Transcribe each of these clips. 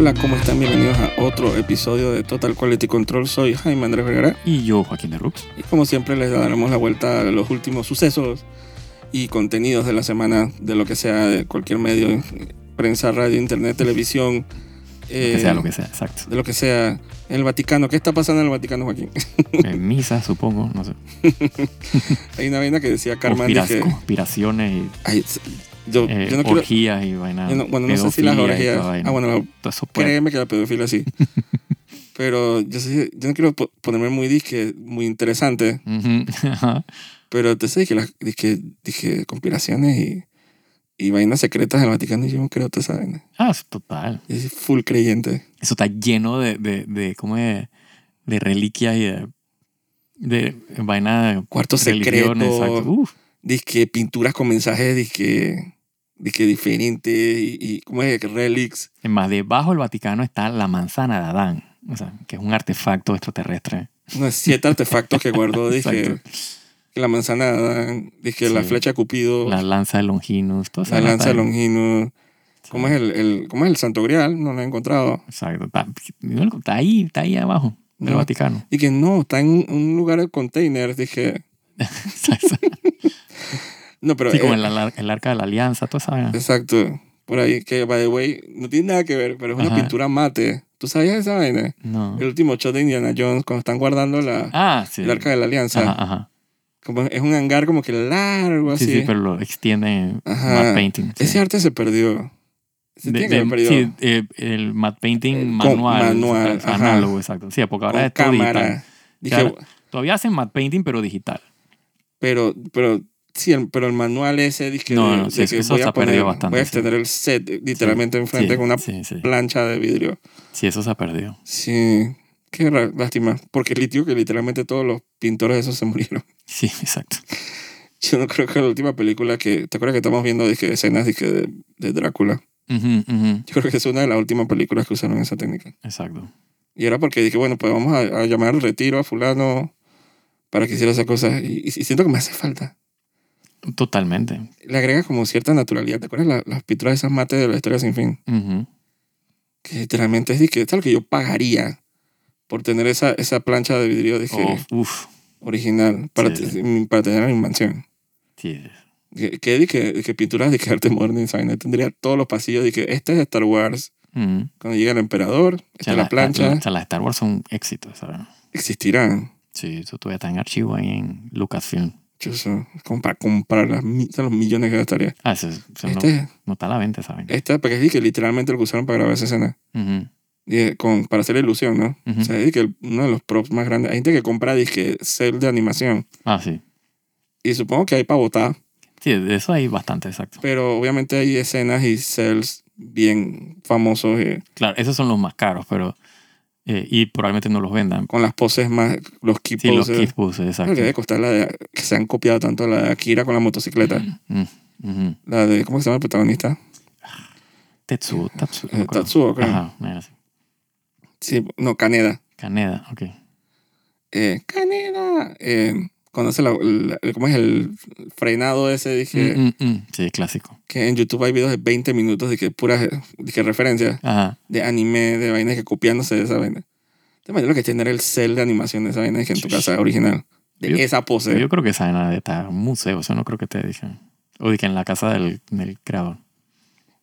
Hola, ¿cómo están? Bienvenidos a otro episodio de Total Quality Control. Soy Jaime Andrés Vergara Y yo, Joaquín de Rux. y como siempre les daremos la vuelta a los últimos sucesos y contenidos de la semana de lo que sea, de cualquier medio, prensa, radio, internet, televisión. que eh, sea lo que sea, exacto. De lo que sea. El Vaticano. ¿Qué está pasando en el Vaticano, Joaquín? En misa, supongo, no sé. Hay una vaina que decía Carmen Conspira- que... conspiraciones y Ay, yo, eh, yo no quiero... orgías y vaina. no- bueno, no sé si las orgías... Ah, bueno, créeme que la pedofilia sí. Pero yo, sé- yo no quiero po- ponerme muy disque, muy interesante, pero te sé que las dije, dije conspiraciones y, y vainas secretas del Vaticano y yo no creo toda esa vaina. Ah, es total. Soy full creyente. Eso está lleno de, de, de ¿cómo es? De reliquias y de, de vaina Cuartos secretos. Uf, disque pinturas con mensajes disque, disque diferentes y, y ¿cómo es? Relics. Es más, debajo del Vaticano está la manzana de Adán, o sea, que es un artefacto extraterrestre. Unos siete artefactos que guardó, dije, Exacto. la manzana de Adán, dije, la Sí. flecha de Cupido, La la, lanza de Longinus, todo eso. lanza de. Longinus. ¿Cómo es el, el- cómo es el Santo Grial? No lo he encontrado. Exacto. Está, está ahí, está ahí abajo del No. Vaticano. Y que no, está en un, un lugar de containers. Dije, no, pero. sí, como eh, el, el arca de la alianza, toda esa. Exacto. Por ahí, que by the way, no tiene nada que ver, pero es una Ajá. pintura mate. ¿Tú sabías esa vaina? No. El último shot de Indiana Jones, cuando están guardando la, Ah, sí. el arca de la alianza. Ajá, ajá. Como es un hangar como que largo Sí, así. sí, pero lo extienden matte painting. sí. Ese arte se perdió. Se De- tiene que de- perdido. sí, eh, el matte painting Eh, con manual. manual, o sea, ajá. análogo, exacto. Sí, porque ahora con es todo digital. cámara. Dije, Claro. Todavía hacen matte painting, pero digital. pero, pero, sí, el, pero el manual ese, dije, No, de- no, de sí, que eso voy se a ha perdido poner, bastante, voy a sí. extender el set literalmente enfrente Sí, con una sí, sí. plancha de vidrio. Sí, eso se ha perdido. Sí, qué lástima. Porque litio que literalmente todos los pintores de esos se murieron. Sí, exacto. Yo no creo que la última película que... ¿Te acuerdas que estamos viendo dije, escenas dije, de, de Drácula? Ujú, ujú, Yo creo que es una de las últimas películas que usaron esa técnica. Exacto. Y era porque dije, bueno, pues vamos a, a llamar al retiro a fulano para que hiciera esa cosa. Y, y siento que me hace falta. Totalmente. Le agrega como cierta naturalidad. ¿Te acuerdas la- las pinturas de esas mates de la historia sin fin? Que literalmente es de que, es lo que yo pagaría por tener esa, esa plancha de vidrio dije, Oh, uf. original para, Sí, para tener en mi mansión. Sí. Que, que, de que, de que pinturas de que arte moderno design. Tendría todos los pasillos de que este es de Star Wars. Cuando llega el emperador, O esta sea, es la la- plancha. la- o sea, las Star Wars son éxitos, ¿sabes? Existirán. Sí, eso todavía está en archivo ahí en Lucasfilm. Yo sé, como para comprar las, los millones que gastaría. Ah, eso, eso no, Este, no está a la venta, ¿saben? esta, porque es que literalmente lo que usaron para grabar esa escena. Ujú, Y, eh, con, para hacer la ilusión, ¿no? Ujú. O sea, es que uno de los props más grandes. Hay gente que compra disque cel de animación. Ah, sí. Y supongo que hay para votar. Sí, de eso hay bastante, exacto. Pero obviamente hay escenas y cells bien famosos y Claro, esos son los más caros, pero... eh, y probablemente no los vendan. con las poses más, los Sí, los poses. poses, Creo exacto. que debe costar la de, que se han copiado tanto la de Akira con la motocicleta. Mm, ujú. La de, ¿cómo se llama el protagonista? Tetsuo, Tatsuo. Eh. Tatsuo, creo. Ajá, mira, sí. Sí, no, Kaneda. Kaneda, ok. Eh, Kaneda. Eh, conoce la, la- ¿cómo es el frenado ese? Dije, Mm, mm, mm. Sí, clásico. que en YouTube hay videos de 20 minutos de que puras de que referencias Ajá. de anime, de vainas que copiándose de esa vaina. Te imagino lo que es tener el cel de animación de esa vaina que en tu casa original. De Yo- esa pose. Yo creo que esa vaina está en un museo, eso no creo que te dije. O de que en la casa del, del creador.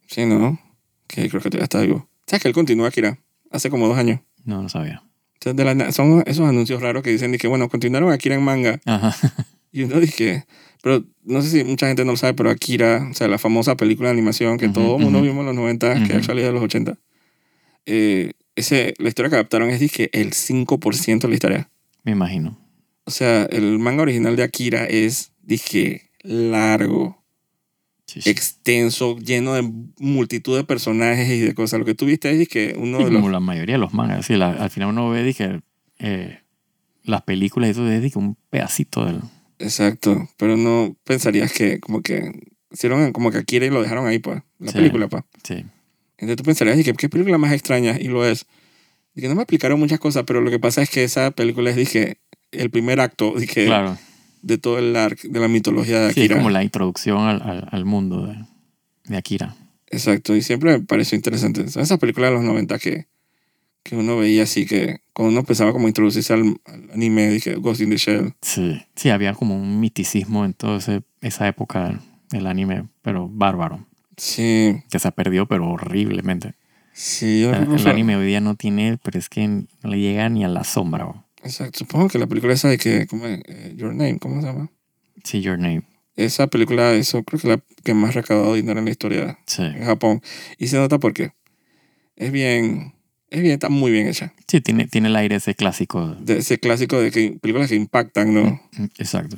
Sí, ¿no? Que creo que todavía está vivo. ¿Sabes que él continúa Akira? Hace como dos años. No, no sabía. Entonces, de la- son esos anuncios raros que dicen que, bueno, continuaron Akira en manga. Ajá. Y uno dije, pero no sé si mucha gente no lo sabe, pero Akira, o sea, la famosa película de animación que Ujú, todo el mundo ujú. vimos en los 90, que Ujú. ha salido de los 80, eh, ese, la historia que adaptaron es, dije, el 5% de la historia. Me imagino. O sea, el manga original de Akira es, dije, largo, Sí, sí. extenso, lleno de multitud de personajes y de cosas. Lo que tú viste es, dije, uno Sí, de los... como la mayoría de los mangas. Sí, la- al final uno ve dije, eh, las películas y eso es dije, un pedacito del... Exacto, pero no pensarías que como que hicieron como que Akira y lo dejaron ahí, pues, la película, pues. Sí. Entonces tú pensarías, que ¿qué película más extraña? Y lo es. Y que no me explicaron muchas cosas, pero lo que pasa es que esa película es, dije, el primer acto, dije, Claro. De todo el arc de la mitología de Sí, es Akira. como la introducción al, al, al mundo de, de Akira. Exacto, y siempre me pareció interesante. Son esas películas de los 90 que, que uno veía así que cuando uno empezaba como introducirse al, al anime, dije Ghost in the Shell. Sí, sí, había como un miticismo en toda esa época del anime, pero bárbaro, Sí, que se perdió, pero horriblemente. sí, yo O sea, recuerdo- el anime hoy día no tiene, pero es que no le llega ni a la sombra. bro. Exacto, supongo que la película esa de que, ¿cómo? Eh, Your Name, ¿cómo se llama? Sí, Your Name. Esa película, eso creo que es la que más recaudado dinero en la historia Sí. en Japón. Y se nota porque es bien, es bien, está muy bien hecha. Sí, tiene, tiene el aire ese clásico. De ese clásico de que películas que impactan, ¿no? Mm, Exacto.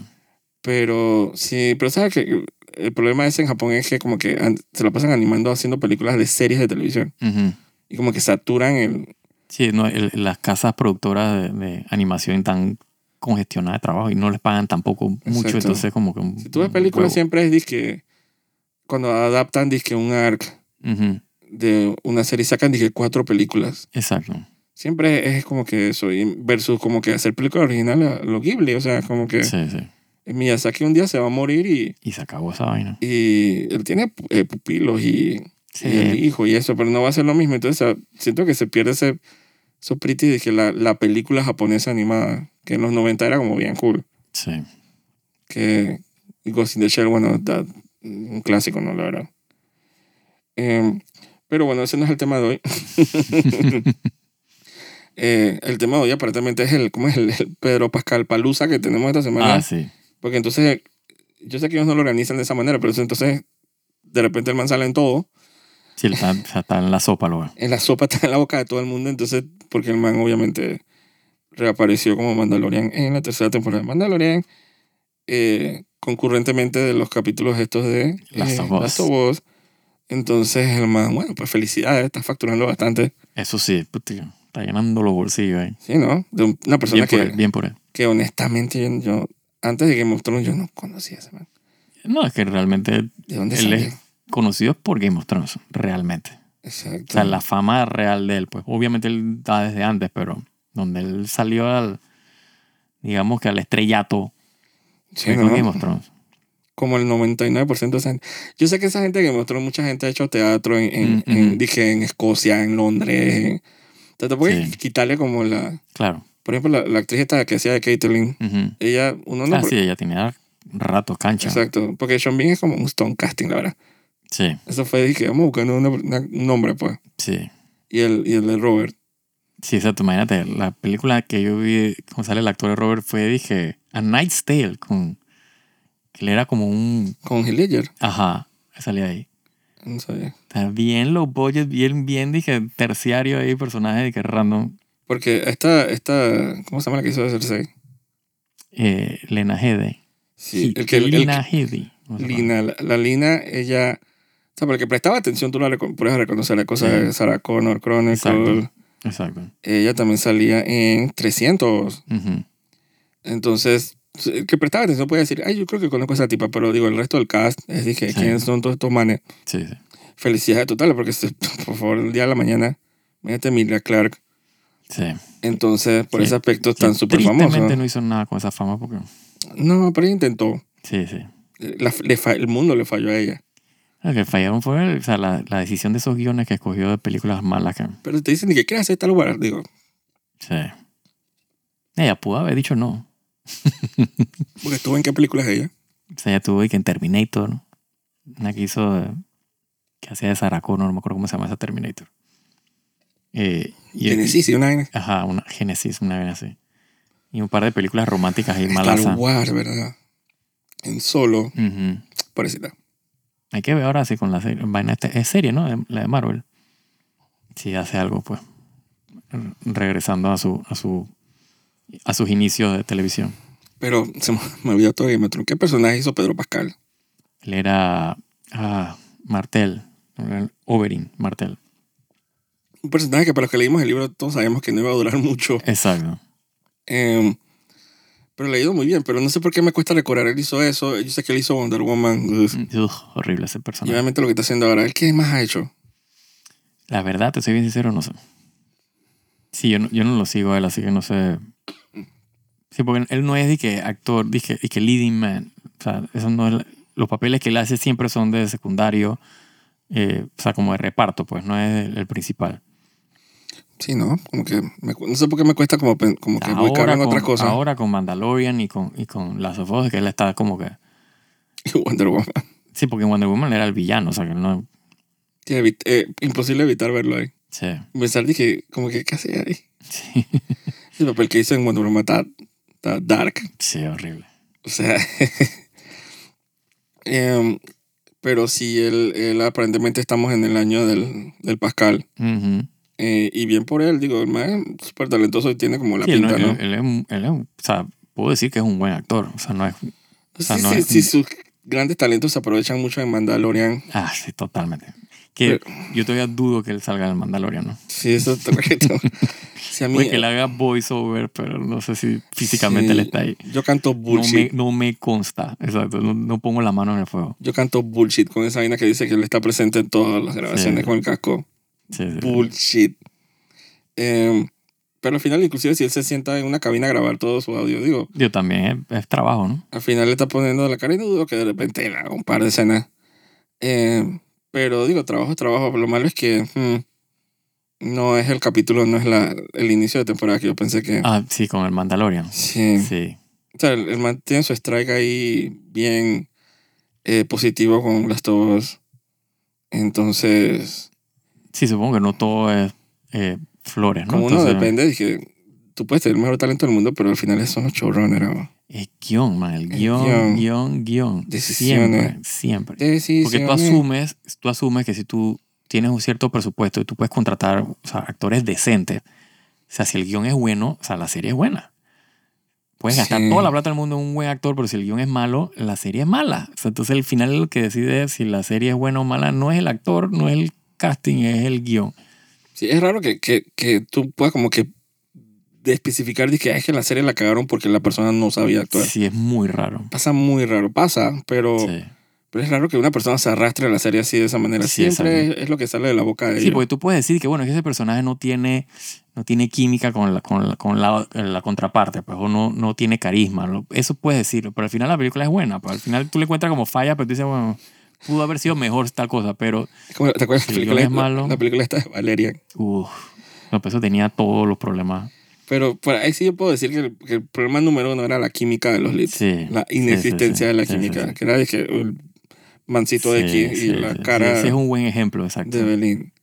Pero sí, pero sabes que el problema ese en Japón es que como que se lo pasan animando haciendo películas de series de televisión Ujú. y como que saturan el Sí, no, el- las casas productoras de, de animación están congestionadas de trabajo y no les pagan tampoco mucho, entonces como que... un- si tú ves películas siempre es disque cuando adaptan disque un arc de una serie sacan disque cuatro películas Exacto. siempre es como que eso versus como que hacer películas originales a lo Ghibli o sea como que Sí, sí. Miyazaki un día se va a morir y, Y se acabó esa vaina. y él tiene eh, pupilos y, Sí. y el hijo y eso, pero no va a ser lo mismo. Entonces siento que se pierde ese, eso pretty que la, la película japonesa animada, que en los 90 era como bien cool, Sí. que Ghost in the Shell, bueno, da- un clásico, ¿no? La verdad. Em, pero bueno, ese no es el tema de hoy. Eh, el tema de hoy aparentemente es el, ¿cómo es el, el Pedro Pascal Palusa que tenemos esta semana? Ah, sí. Porque entonces, yo sé que ellos no lo organizan de esa manera, pero entonces, de repente el man sale en todo. Sí, está, en la sopa, lo veo. En la sopa está en la boca de todo el mundo. Entonces, porque el man obviamente reapareció como Mandalorian en la tercera temporada de Mandalorian. eh, concurrentemente de los capítulos estos de Last eh, of Us. Last of Us. Entonces, el man, bueno, pues felicidades, está facturando bastante. Eso sí, puti, está llenando los bolsillos ahí. Sí, ¿no? De un- una persona Bien por que, él, bien por él. que honestamente yo, yo, antes de of Thrones, yo no conocía a ese man. No, es que realmente ¿De dónde él salió? es conocido por Game of Thrones, realmente. Exacto. O sea, la fama real de él, pues obviamente él está desde antes, pero donde él salió al, digamos que al estrellato, Sí, ¿no? Game of Thrones. como el 99% de esa gente. Yo sé que esa gente que mostró, mucha gente ha hecho teatro en, en, Mm, en- dije, en Escocia, en Londres. En, te puedes Sí. quitarle como la... Claro. Por ejemplo, la, la actriz esta que hacía de Caitlyn, ella, uno no... ah, sí, ella tenía rato cancha. Exacto, porque Sean Bean es como un stone casting, la verdad. Sí, Eso fue, dije, vamos una- una- un nombre, pues. sí. Y el, y el de Robert. Sí, exacto. Imagínate, la película que yo vi, como sale el actor de Robert, fue, dije, A Night's Tale, con, que él era como un, Con Heath Ledger. ajá, salía ahí. No sabía. Está bien low budget, bien, bien, dije, terciario ahí, personaje que random. Porque esta, esta, ¿cómo se llama la que hizo de Cersei? Eh, Lena Headey. Sí, el que... el- el- sé Lina, la, la Lina, ella... O sea, porque prestaba atención, tú la puedes reconocer la cosa de Sarah Connor, Chronicle. Exacto. Exacto. Ella también salía en 300. Ujú. Entonces, el que prestaba atención puede decir, ay, yo creo que conozco a esa tipa, pero digo, el resto del cast, es dije, Sí. ¿quiénes son todos estos manes? Sí, sí. Felicidades totales, porque por favor, el día de la mañana, mírate Emilia Clark. Sí. Entonces, por Sí. ese aspecto, están súper tristemente famosos. no hizo nada con esa fama porque... No, pero ella intentó. Sí, sí. La- le fa- el mundo le falló a ella. Lo que fallaron fue o sea, la, la decisión de esos guiones que escogió de películas malas. Pero te dicen que quieres hacer tal lugar. Digo, Sí. Ella pudo haber dicho no. porque estuvo en qué películas ella. O sea, ella tuvo que en Terminator, una que hizo, que hacía de Sarah Connor, no me acuerdo cómo se llama esa Terminator. Eh, y, Genesis, sí, una vaina. Ajá, una Genesis, una vez así. Y un par de películas románticas ahí Star malas. Wars, ¿verdad? En solo, Ujú. parecida. Hay que ver ahora si con la serie, vaina es serie, ¿no? De- La de Marvel. Si hace algo, pues. re- Regresando a su, a su, a sus inicios de televisión. Pero se me, me olvidó of Thrones. ¿Qué personaje hizo Pedro Pascal? Él era ah, Martel, Oberyn Martel. Un personaje que para los que leímos el libro todos sabíamos que no iba a durar mucho. Exacto. Em, pero le ha ido muy bien. Pero no sé por qué me cuesta recordar. Él hizo eso. Yo sé que él hizo Wonder Woman. Ugh. Ugh, horrible ese Y personaje. obviamente lo que está haciendo ahora. ¿Él qué más ha hecho? La verdad, te soy bien sincero, no sé. Sí, yo no, yo no lo sigo a él, así que no sé. Sí, porque él no es de que actor, de que, que leading man. O sea, eso no es, los papeles que él hace siempre son de secundario eh, o sea, como de reparto, pues no es el, el principal. Sí, ¿no? Como que me no sé por qué me cuesta como, como que caro en otras cosas. ahora con Mandalorian y con, y con Last of Us, que él está como que... Wonder Woman. Sí, porque Wonder Woman era el villano, o sea, que no... Sí, evi- eh, imposible evitar verlo ahí. Sí, Pensar, dije, como que, ¿qué hacía ahí? sí, El papel que hizo en Wonder Woman está, está dark. sí, horrible. O sea... em, pero sí, él, él aparentemente estamos en el año del, del Pascal. Ujú. Eh, y bien por él, digo, el man es súper talentoso y tiene como la Sí, él, no- pinta, ¿no? él- él él o sea, puedo decir que es un buen actor, o sea, no es... o sea, sí, no sí, es- sí, sus grandes talentos se aprovechan mucho en Mandalorian. Ah, sí, totalmente. Que yo todavía dudo que él salga del Mandalorian, ¿no? Sí, eso es correcto. Sí, mí, Puede que le haga voiceover, pero no sé si físicamente sí, él está ahí. Yo canto No me, bullshit. no me consta, exacto. No, no pongo la mano en el fuego. Yo canto bullshit con esa vaina que dice que él está presente en todas las grabaciones Sí. con el casco. Sí. Bullshit. Em, pero al final, inclusive, si él se sienta en una cabina a grabar todo su audio, digo, Yo también, es, es trabajo, ¿no? al final le está poniendo la cara y no dudo que de repente haga un par de escenas. Em, pero digo, trabajo es trabajo. Lo malo es que mm, no es el capítulo, no es la, el inicio de temporada que yo pensé que... Ah, sí, con el Mandalorian. Sí. Sí. O sea, el, el man tiene su strike ahí bien eh, positivo con las dos. Entonces, Sí, supongo que no todo es eh, flores, ¿no? como uno Entonces, depende, dije, tú puedes tener el mejor talento del mundo, pero al final son los showrunners. ¿no? Es guion, man. El El guion, guion. guion, guion. Decisiones. Siempre, siempre. Porque Decisiones. tú asumes, tú asumes que si tú tienes un cierto presupuesto y tú puedes contratar o sea, actores decentes, o sea, si el guion es bueno, o sea, la serie es buena. Puedes gastar Sí. toda la plata del mundo en un buen actor, pero si el guion es malo, la serie es mala. O sea, entonces al final lo que decide si la serie es buena o mala no es el actor, no es el casting, es el guion. Sí, es raro que, que, que tú puedas como que de especificar de que "Ah, es que la serie la cagaron porque la persona no sabía actuar. Sí, es muy raro. Pasa muy raro, pasa, pero, Sí. pero es raro que una persona se arrastre a la serie así de esa manera. Sí, Siempre es, es lo que sale de la boca de Sí, ellos. porque tú puedes decir que, bueno, que ese personaje no tiene, no tiene química con la, con la, con la, la contraparte, pues, o no, no tiene carisma. Eso puedes decirlo, pero al final la película es buena. Pues al final tú le encuentras como falla, pero tú dices, bueno, pudo haber sido mejor tal cosa, pero, como- ¿Te acuerdas Si la el película, es malo. la, la película esta de Valerian? uff, no, pues eso tenía todos los problemas. Pero por ahí sí yo puedo decir que el, que el problema número uno era la química de los leads. Sí. la sí, sí, inexistencia sí, de la química. Que era de que el mancito Sí, X y la cara ese es un buen ejemplo, exacto. de Belín.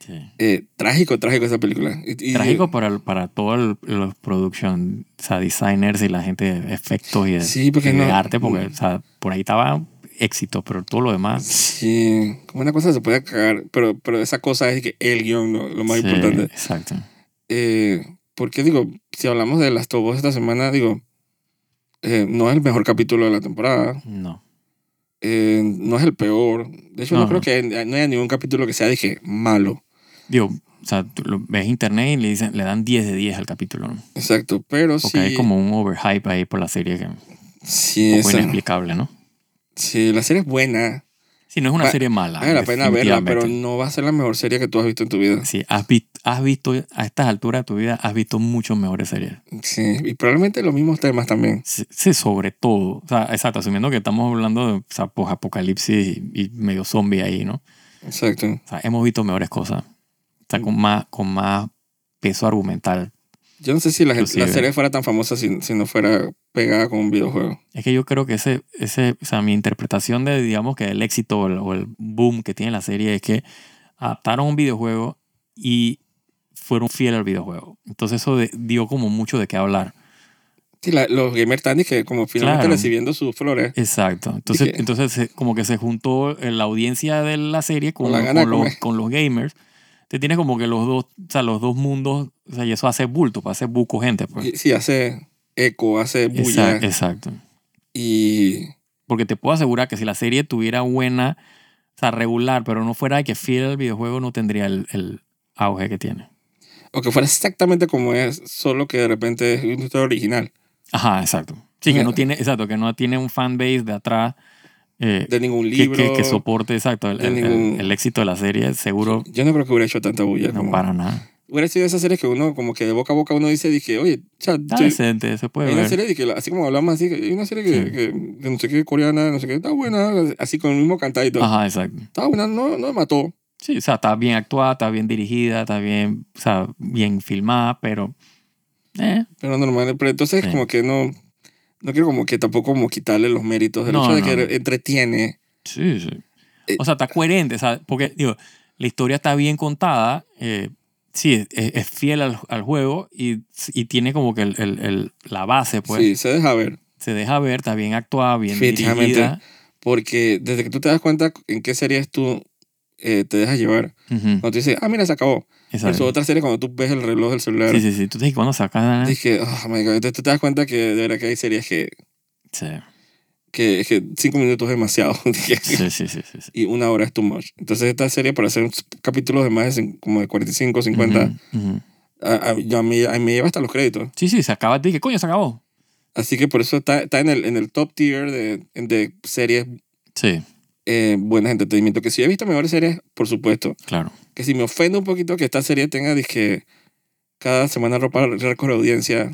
Sí. Eh, trágico, trágico esa película. Y- y- Trágico para, el- para todos los production, o sea, designers y la gente de efectos y de, Sí, porque y de no- arte, porque o sea, por ahí estaba éxito, pero todo lo demás. Sí, como una cosa se puede cagar, pero, pero esa cosa es que el guion, lo, lo más Sí, importante. Exacto. Eh, porque digo, si hablamos de las Tobos esta semana, digo, eh, no es el mejor capítulo de la temporada, No. eh, no es el peor. De hecho, no, No. creo que no haya ningún capítulo que sea, dije, malo. Digo, o sea, tú lo ves internet y le, dicen, le dan 10 de 10 al capítulo, ¿no? Exacto, pero Porque sí. hay como un overhype ahí por la serie que es sí, un poco esa- inexplicable, ¿no? Sí, la serie es buena. Sí, no es una Va- serie mala. Vale la pena verla, pero no va a ser la mejor serie que tú has visto en tu vida. Sí, has, vi- has visto, a estas alturas de tu vida, has visto muchas mejores series. Sí, y probablemente los mismos temas también. Sí, sí, sobre todo. O sea, exacto, asumiendo que estamos hablando de o sea, apocalipsis y, y medio zombie ahí, ¿no? Exacto. O sea, hemos visto mejores cosas. O sea, con más, con más peso argumental. Yo no sé si la, gente, la Inclusive. serie fuera tan famosa si, si no fuera pegada con un videojuego. Es que yo creo que ese, ese, o sea, mi interpretación de, digamos, que el éxito o el, o el boom que tiene la serie es que adaptaron un videojuego y fueron fieles al videojuego. Entonces eso de- dio como mucho de qué hablar. Sí, la- los gamers están que como finalmente Claro. recibiendo sus flores. Exacto. Entonces, que- entonces como que se juntó eh, la audiencia de la serie con, Con la con los, con los gamers. Te tienes como que los dos, o sea, los dos mundos, o sea, y eso hace bulto, pues, hace buco gente. Pues. Sí, hace eco, hace bulla. Exacto. Y Porque te puedo asegurar que si la serie tuviera buena, o sea, regular, pero no fuera de que fiel al videojuego, no tendría el, el auge que tiene. o que fuera exactamente como es, solo que de repente es una historia original. Ajá, exacto. Sí, que no tiene, exacto, que no tiene un fanbase de atrás eh, De ningún libro. que, que soporte, exacto, el, de el- el- ningún- el éxito de la serie, seguro Yo no creo que hubiera hecho tanta bulla. no como- para nada. Hubiera sido esa serie que uno, como que de boca a boca uno dice, dije, oye, cha, Está decente, se puede hay una ver. serie que, así como hablamos así, hay una serie que, Sí. que, que no sé qué, coreana, no sé qué, está buena, así con el mismo cantadito. Ajá, exacto. Está buena, no, no me mató. Sí, o sea, está bien actuada, está bien dirigida, está bien, o sea, bien filmada, pero... Eh, Pero normal, pero entonces Sí. como que no, no quiero como que tampoco como quitarle los méritos del No, hecho de no, que entretiene. sí, sí. Eh, O sea, está coherente, o sea, porque, digo, la historia está bien contada, eh, sí, es, es fiel al, al juego y, y tiene como que el, el- el- la base, pues, sí, se deja ver. se deja ver, está bien actuada, bien dirigida. Porque desde que tú te das cuenta en qué series tú eh, te dejas llevar, cuando tú dices, ah, mira, se acabó. exacto. Versus otra serie cuando tú ves el reloj del celular, Sí, sí, sí. Tú te dices, ¿cuándo sacas? dije, oh my God. Entonces tú te das cuenta que de verdad que hay series que, Sí, que, que cinco minutos es demasiado. Sí, sí, sí. sí, y una hora es too much. Entonces esta serie para hacer capítulos de más de como de 45, 50, Ujú, ujú. a, a- yo a, mí, a mí me lleva hasta los créditos. Sí, sí, se acaba. Dije, coño, se acabó. Así que por eso está, está en, el, en el top tier de, de series Sí, eh, buenas entretenimiento. Que si he visto mejores series, por supuesto. claro. Que si me ofende un poquito que esta serie tenga, dije, cada semana ropa récord de audiencia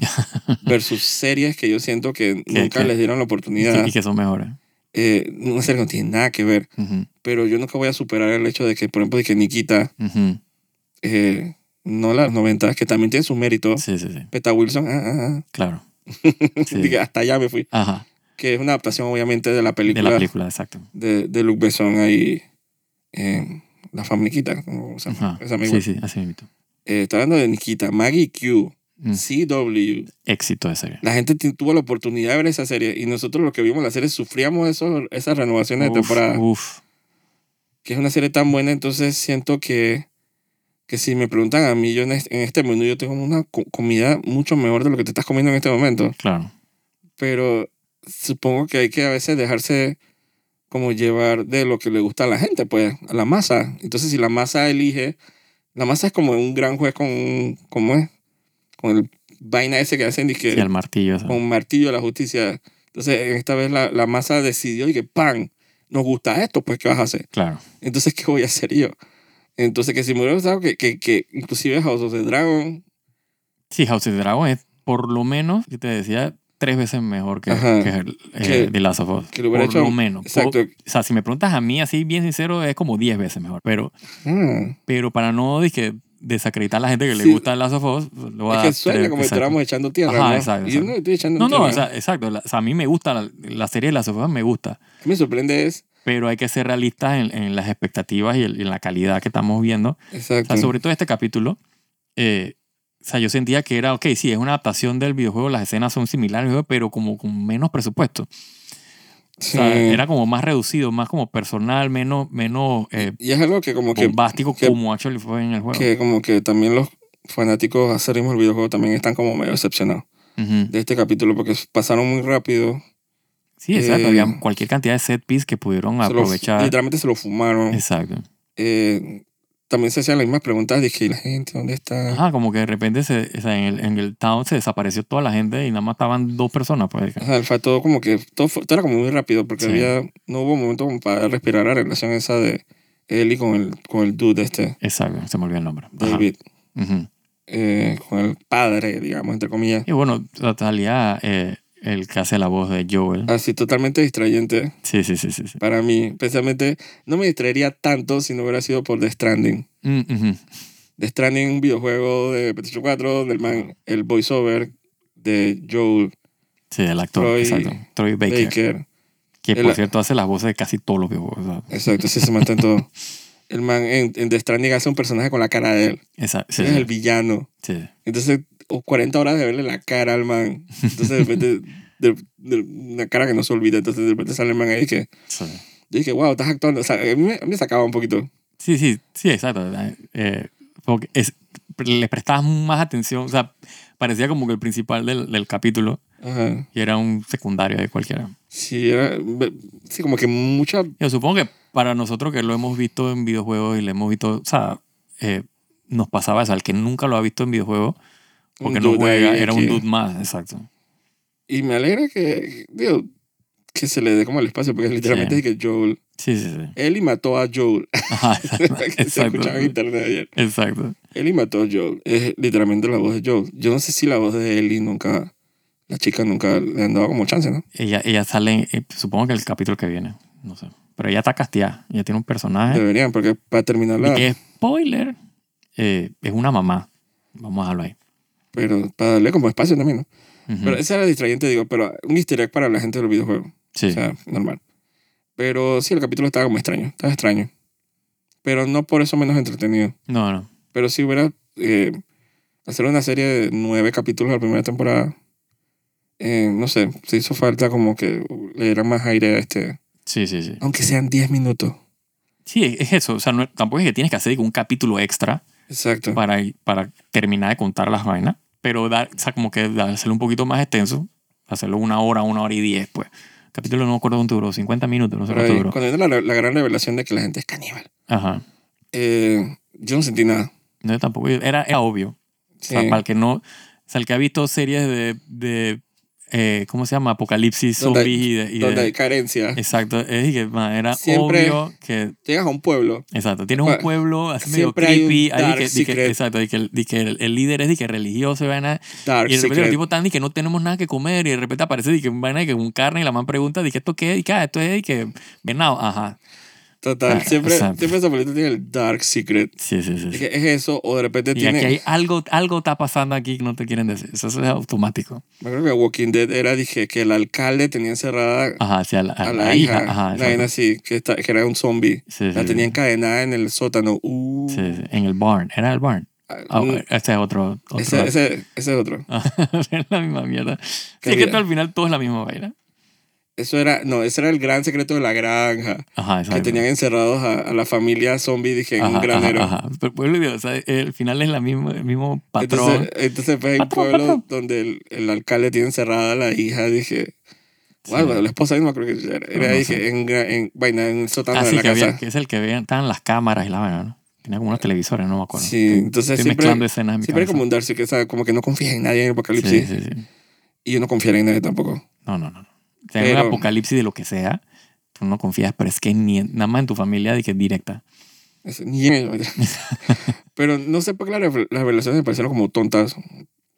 versus series que yo siento que nunca que- les dieron la oportunidad. y que son mejores. Eh, una serie que no tiene nada que ver. Pero yo nunca voy a superar el hecho de que, por ejemplo, de que Nikita, eh, no las 90, que también tiene su mérito. Sí, sí, sí. Peta Wilson, ah, ah, Claro. ah. Sí. Dije, hasta allá me fui. Ajá. Que es una adaptación, obviamente, de la De película la de, película, exacto. de, Luc Besson ahí, eh, La Familiquita. ¿cómo se llama? Ajá. Esa amiga. Sí, sí, así mismo. Eh, está hablando de Nikita, Maggie Q, Mm. CW. Éxito de serie. La gente tuvo la oportunidad de ver esa serie y nosotros los que vimos la serie sufríamos esos, esas renovaciones de Uf, temporada. Uf. que es una serie tan buena, entonces siento que, que si me preguntan a mí, yo en este, en este menú yo tengo una co- comida mucho mejor de lo que te estás comiendo en este momento, Claro. pero supongo que hay que a veces dejarse como llevar de lo que le gusta a la gente, pues, a la masa. Entonces si la masa elige, la masa es como un gran juez con, un- ¿cómo es? Con el vaina ese que hacen y que Sí, el martillo. ¿sabes? con un martillo de la justicia. Entonces esta vez la, la masa decidió y que, ¡pam! Nos gusta esto, pues, ¿qué vas a hacer? Claro. Entonces, ¿qué voy a hacer yo? Entonces, que si me hubiera gustado que, que, que inclusive House of the Dragon, Sí, House of the Dragon es por lo menos, yo te decía, tres veces mejor que, Ajá. que eh, Que- The Last of Us. que lo hubiera por hecho- lo menos. exacto. Por- o sea, si me preguntas a mí así bien sincero, es como 10 veces mejor. Pero, ah, pero para no dizque, desacreditar a la gente que le Sí. gusta The Last of Us, lo voy es a que suena tres- como si exacto. estuviéramos echando tierra, Ajá, ¿no? exacto, Y yo exacto. no estoy echando No, no, o sea, exacto. la- o sea, a mí me gusta la, la serie de Last of Us, me gusta. me sorprende es, Pero hay que ser realistas en, en las expectativas y, el- en la calidad que estamos viendo. O exacto. sea, sobre todo este capítulo, eh, o sea, yo sentía que era, ok, sí, es una adaptación del videojuego, las escenas son similares, pero como con menos presupuesto. O Sí. sea, era como más reducido, más como personal, menos, menos eh, Y es algo que como bombástico que- como actually fue en el juego. que como que también los fanáticos acérrimos del videojuego también están como medio decepcionados Ujú. de este capítulo porque pasaron muy rápido. Sí, exacto. eh, Había cualquier cantidad de set piece que pudieron se lo- aprovechar. literalmente se lo fumaron. Exacto. Eh, también se hacían las mismas preguntas. Dije, ¿y la gente dónde está? Ajá, como que de repente se, o sea, en, el, en el town se desapareció toda la gente y nada más estaban dos personas. Pues. Ajá, fue todo como que, todo, fue- todo era como muy rápido porque Sí. había, no hubo momento como para respirar la relación esa de Ellie con el, con el dude este, Exacto, se me olvidó el nombre. Ajá. David, eh, con el padre, digamos, entre comillas. Y bueno, salía eh, el que hace la voz de Joel. Así totalmente distrayente Sí, sí, sí, sí. sí. para mí. Especialmente, no me distraería tanto si no hubiera sido por The Stranding. Mm, ujú. The Stranding, un videojuego de PlayStation 4, del man, el voiceover de Joel Sí, el actor, Troy exacto. Troy Baker. Baker. Que El- por cierto hace las voces de casi todos los videojuegos. sea, Exacto, sí se mantiene todo. El man en, en The Stranding hace un personaje con la cara de él. esa- sí, es sí, el villano. sí. Entonces, o 40 horas de verle la cara al man. Entonces, de repente, de, de una cara que no se olvida. Entonces, de repente sale el man ahí que Sí. yo dije, wow, estás actuando. O sea, a mí me, a mí me sacaba un poquito. Sí, sí, sí, exacto. Eh, porque es- le prestabas más atención, o sea, parecía como que el principal del, del capítulo Ajá. y era un secundario de cualquiera. Sí, era, sí, como que mucha. Yo supongo que para nosotros que lo hemos visto en videojuegos y lo hemos visto, o sea, eh, nos pasaba eso, al que nunca lo ha visto en videojuegos, porque no juega, era un dude más, exacto. Y me alegra que, digo, que se le dé como el espacio, porque literalmente Sí. es que Joel. Sí, sí, sí. Ellie mató a Joel. Ajá, que se escuchaba en internet ayer. Exacto. Ellie mató a Joel. Es literalmente la voz de Joel. Yo no sé si la voz de Ellie nunca... La chica nunca le han dado como chance, ¿no? Ella, ella sale, eh, supongo que el capítulo que viene, no sé. Pero ella está castigada. Ella tiene un personaje. Deberían, porque para terminar Y la... que, spoiler, eh, es una mamá. Vamos a dejarlo ahí. Pero para darle como espacio también, ¿no? Ujú. Pero esa era distrayente, digo, pero un easter egg para la gente del videojuego. sí. O sea, normal. Pero sí, el capítulo estaba como extraño. Estaba extraño. Pero no por eso menos entretenido. no, no. Pero si hubiera... eh, hacer una serie de nueve capítulos de la primera temporada... eh, no sé, se hizo falta como que le dieran más aire a este... Sí, sí, sí. Aunque sean 10 minutos. Sí, es- es eso. O sea, no- tampoco es que tienes que hacer un capítulo extra Exacto. para, para terminar de contar las vainas. Pero dar, o sea, como que hacerlo un poquito más extenso. Hacerlo una hora, una hora y diez, pues. Capítulo no me acuerdo cuánto duró, 50 minutos, no sé cuánto duró. cuando la, la gran revelación de que la gente es caníbal, Ajá. eh, yo no sentí nada. No, tampoco. Era, era obvio. Sí. O sea, para el que no. O sea, el que ha visto series de. de eh, ¿Cómo se llama? Apocalipsis, zombies y de. y Donde de- hay carencia. exacto. Es que man, era Siempre- obvio que. Llegas a un pueblo Exacto. Tienes un pueblo así medio siempre hay un creepy. dark que, que- exacto. Que, el- que el, el líder es de que religioso y vaina. Dark Y de repente los tipos están y que no tenemos nada que comer. Y de repente aparece y que vaina de que un carne y la man pregunta, ¿de qué esto qué? Y que ah, esto es y que venado. Ajá. Total. Ah, Siempre, exacto. siempre esa película tiene el Dark Secret. Sí, sí, sí. Es, sí. que es eso, o de repente Y tiene. aquí hay algo, algo está pasando aquí que no te quieren decir. Eso es automático. Me acuerdo que Walking Dead era, dije, que el alcalde tenía encerrada Ajá, hacia la, a, a la, la hija. hija. Ajá, vaina así, que, está- que era un zombie. Sí, La sí, tenía sí. encadenada en el sótano. Uh, Sí, sí, en el barn. Era el barn. Mm, ese es otro. otro ese, ese, ese es otro. es la misma mierda. Sí, es que al final todo es la misma vaina. Eso era, no, ese era el gran secreto de la granja. Ajá, Que exacto. tenían encerrados a, a la familia zombie, dije, en Ajá, un granero. Ajá, ajá. Pero, digo, o sea, el final es la misma, el mismo patrón. Entonces, entonces pues, Patrón, pueblo patrón. donde el, el alcalde tiene encerrada a la hija, dije, Sí. bueno, la esposa no creo que era, era No, dije, sé. en, en, vaina, en el sótano ah, de sí, la que, casa. había, que es el que veían, estaban las cámaras y la vaina, ¿no? Tenía como unos televisores, no me acuerdo. Sí, entonces Estoy siempre, mezclando escenas en mi siempre cabeza. como un darse que sabe, como que no confías en nadie en el apocalipsis. Sí, sí, sí. Y yo no confiaré en nadie tampoco. No, no, no. En Pero- un apocalipsis de lo que sea, tú no confías, pero es que ni nada más en tu familia de que directa. Es- ni Pero no sé por qué las revel- las revelaciones me parecieron como tontas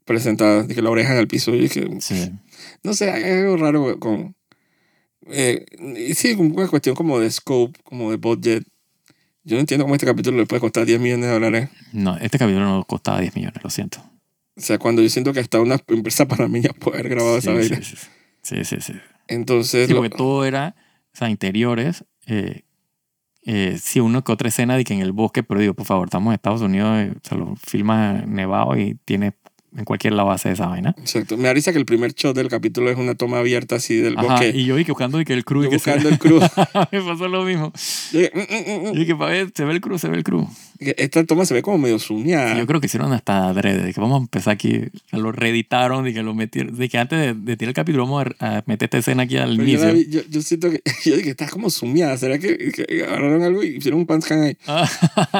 presentadas. Dije la oreja en el piso y dije, Sí. no sé, hay algo raro con... Eh, y sí, como una cuestión como de scope, como de budget. Yo no entiendo cómo este capítulo le puede costar 10 millones de dólares. No, este capítulo no costaba 10 millones, lo siento. O sea, cuando yo siento que hasta una empresa panameña puede haber grabado Sí, esa sí, vaina. sí. Sí, sí, sí. Entonces, Sí, lo- porque todo era, o sea, interiores. Eh, eh, sí, uno que otra escena de que en el bosque, pero digo, por favor, estamos en Estados Unidos, eh, o sea, lo filmas nevado y tiene en cualquier lado hace esa vaina. exacto. Me da risa que el primer shot del capítulo es una toma abierta así del Ajá, bosque. y yo vi que buscando y que el. Yo y que se- buscando el cruz. Me pasó lo mismo. Yo dije, "Mm, mm, mm, mm". Y que para ver, se ve el cruz, se ve el cruz. Que Esta toma se ve como medio suñada. Yo creo que hicieron hasta adrede, de que vamos a empezar aquí, lo reeditaron, de que lo metieron, de que antes de, de tirar el capítulo vamos a, meter esta escena aquí al Pero yo, inicio. vi- yo, yo siento que yo dije, está como sumiada. ¿Será que, que agarraron algo y hicieron un panscan ahí? Ah,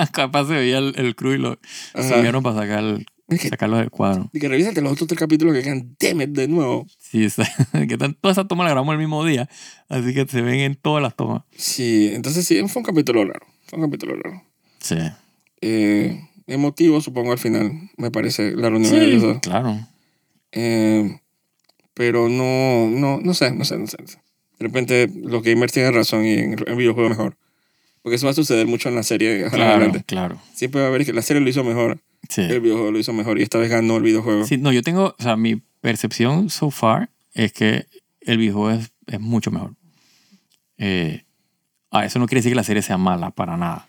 capaz se veía el, el cruz y lo subieron para sacar el- Dije, sacarlo del cuadro. y que revísate los otros tres capítulos que quedan, damn it, de nuevo. Sí, está- que todas esas tomas las grabamos el mismo día, así que se ven en todas las tomas. Sí, entonces sí, fue un capítulo raro. Fue un capítulo raro. Sí. Eh, emotivo, supongo, al final, me parece, la reunión de Sí, ellos dos. claro. Eh, pero no, no, no sé, no sé, no sé. De repente los gamers tienen razón y en el videojuego mejor. Porque eso va a suceder mucho en la serie. en Claro, adelante. claro. Siempre va a haber que la serie lo hizo mejor, Sí. el videojuego lo hizo mejor y esta vez ganó el videojuego. Sí, no, yo tengo, o sea, mi percepción so far es que el videojuego es, es mucho mejor. Eh, eso no quiere decir que la serie sea mala, para nada.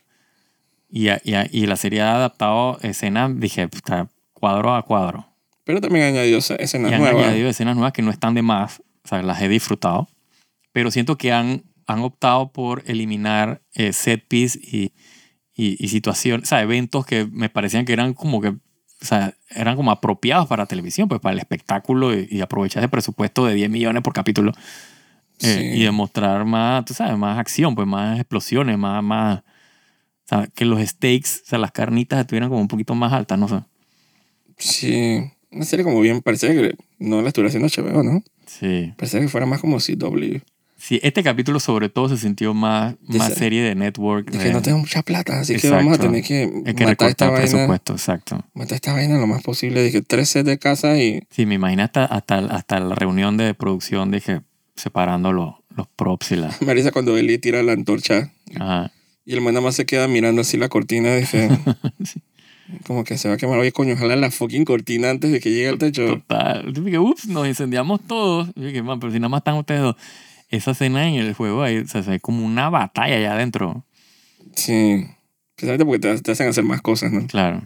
Y, a- y, a- y la serie ha adaptado escenas, dije, cuadro a cuadro. Pero también añadió Y escenas han nuevas. añadido escenas nuevas que no están de más, o sea, las he disfrutado. Pero siento que han, han optado por eliminar eh, set piece y, y, y situaciones, o sea, eventos que me parecían que eran como que, o sea, eran como apropiados para televisión, pues para el espectáculo y, y aprovechar ese presupuesto de 10 millones por capítulo eh, Sí. y demostrar más, tú sabes, más acción, pues más explosiones, más, más, o sea, que los steaks, o sea, las carnitas estuvieran como un poquito más altas, no sé. Sí, una serie como bien, parecía que no la estuviera haciendo HBO, ¿no? Sí, Parecía que fuera más como CW. Sí, este capítulo sobre todo se sintió más, más serie de network. Es de- que no tengo mucha plata, así que vamos a Exacto. tener que hay que matar esta vaina. presupuesto, exacto. Matar esta vaina lo más posible. Dije, tres sets de casa y Sí, me imagino hasta, hasta, hasta la reunión de producción que separando los, los props y la... Marisa cuando Eli tira la antorcha Ajá. y el man nada más se queda mirando así la cortina, dije, Sí. como que se va a quemar. Oye, coño, ojalá la fucking cortina antes de que llegue al techo. Total. Yo dije, ups, nos incendiamos todos. Yo dije, man, pero si nada más están ustedes dos. Esa escena en el juego ahí, o sea, se ve como una batalla allá adentro. Sí. Precisamente porque te, te hacen hacer más cosas, ¿no? Claro.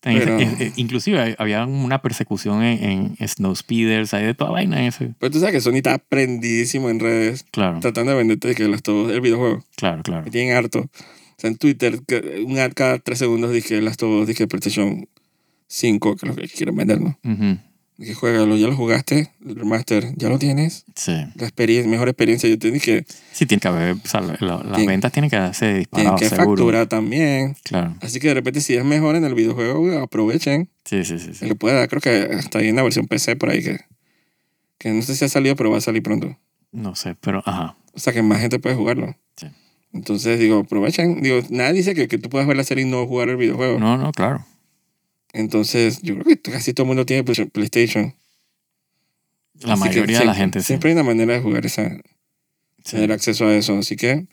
Pero- es- es- inclusive hay- había una persecución en, en Snow Speeders, hay de toda vaina en ese. Pero tú sabes que Sony está prendidísimo en redes Claro, tratando de venderte de que las todo el videojuego. claro, claro. Me tienen harto. O sea, en Twitter, un ad cada tres segundos dije las todo, dije PlayStation 5, que es lo que quieren vender, ¿no? Ujú, Dije, juégalo, ya lo jugaste, el remaster, ya lo tienes. Sí. La experiencia, mejor experiencia. Yo te dije, Sí, tiene que haber, o sea, la- la- las ventas tienen que hacerse tienen disparadas, que seguro. facturar también. Claro. Así que de repente, si es mejor en el videojuego, aprovechen. Sí, sí, sí. sí. El que pueda, creo que está ahí en la versión PC por ahí que, que no sé si ha salido, pero va a salir pronto. No sé, pero ajá. O sea que más gente puede jugarlo. Sí. Entonces, digo, aprovechen. Digo, nadie dice que, que tú puedas ver la serie y no jugar el videojuego. No, no, claro. Entonces, yo creo que casi todo el mundo tiene Play- PlayStation. La Así que mayoría de la gente sí. Siempre hay una manera de jugar esa, Sí. tener acceso a eso. Así que, o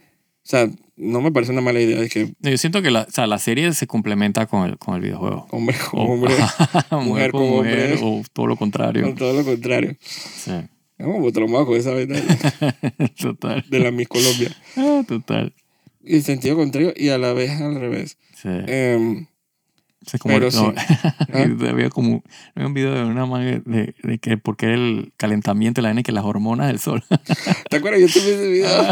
sea, no me parece una mala idea de que Yo siento que la, o sea, la serie se complementa con el, con el videojuego. hombre con O- hombre, mujer, con mujer, hombre. o todo lo contrario. con todo lo contrario. Sí. Vamos, traumado con esa vaina total. de la Miss Colombia. Ah, total. Y sentido contrario y a la vez al revés. Sí. Em, Sí, como pero no, sí. ¿Ah? había como había un video de una man de, de que porque el calentamiento la vaina que las hormonas del sol. ¿Te acuerdas? Yo tuve ese video.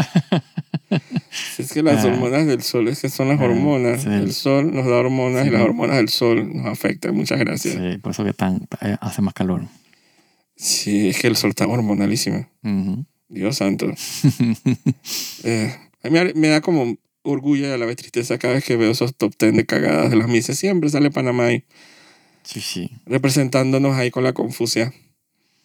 es que las Ah. hormonas del sol, es que son las Ah, hormonas. sí. El sol nos da hormonas Sí. y las hormonas del sol nos afectan. Muchas gracias. Sí, por eso que tan, eh, hace más calor. Sí, es que el sol está hormonalísimo. Ujú. Dios santo. Eh, a mí me da como orgullo y a la vez tristeza cada vez que veo esos top 10 de cagadas de las mises. Siempre sale Panamá ahí Sí, sí. representándonos ahí con la confusia.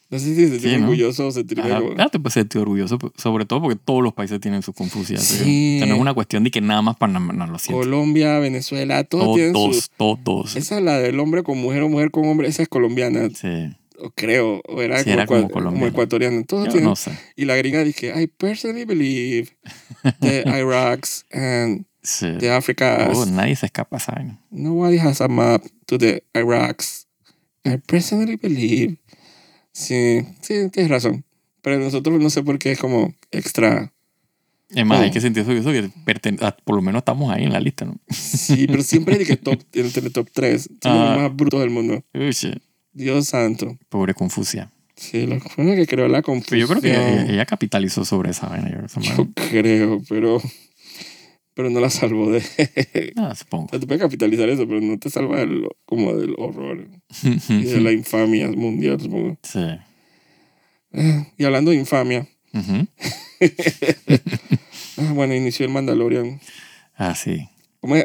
No sé si sentirme Sí, ¿no? orgulloso o sentirme como- Ah, te puedes sentir orgulloso, pues, sobre todo porque todos los países tienen su confusión. Sí. O sea, no es una cuestión de que nada más Panamá, no lo siento. Colombia, Venezuela, todos tienen su... Todos, todos. Esa es la del hombre con mujer o mujer con hombre, esa es colombiana, Sí, creo, o era, Sí, como, era como. Todos yo tienen... no sé. Y la gringa dije, I personally believe the Iraqs and Sí. the Africas, Oh, nadie se escapa, ¿saben? nobody has a map to the Iraqs. I personally believe. Sí, sí, tienes razón. Pero nosotros no sé por qué es como extra. Es más, Oh. hay que sentir eso, que ah, por lo menos estamos ahí en la lista, ¿no? Sí, pero siempre dije top, entre el top 3. Somos Ah. los más brutos del mundo. Uy, shit. Dios santo. Pobre Confucia. Sí, lo fue lo que creó la confusión. yo creo que ella, ella capitalizó sobre esa vaina. Yo, creo, pero, pero no la salvó de... Ah, supongo. Te puede capitalizar eso, pero no te salva del, como del horror y de la infamia mundial, supongo. sí. Y hablando de infamia, ah, bueno, inició el Mandalorian. Ah, sí.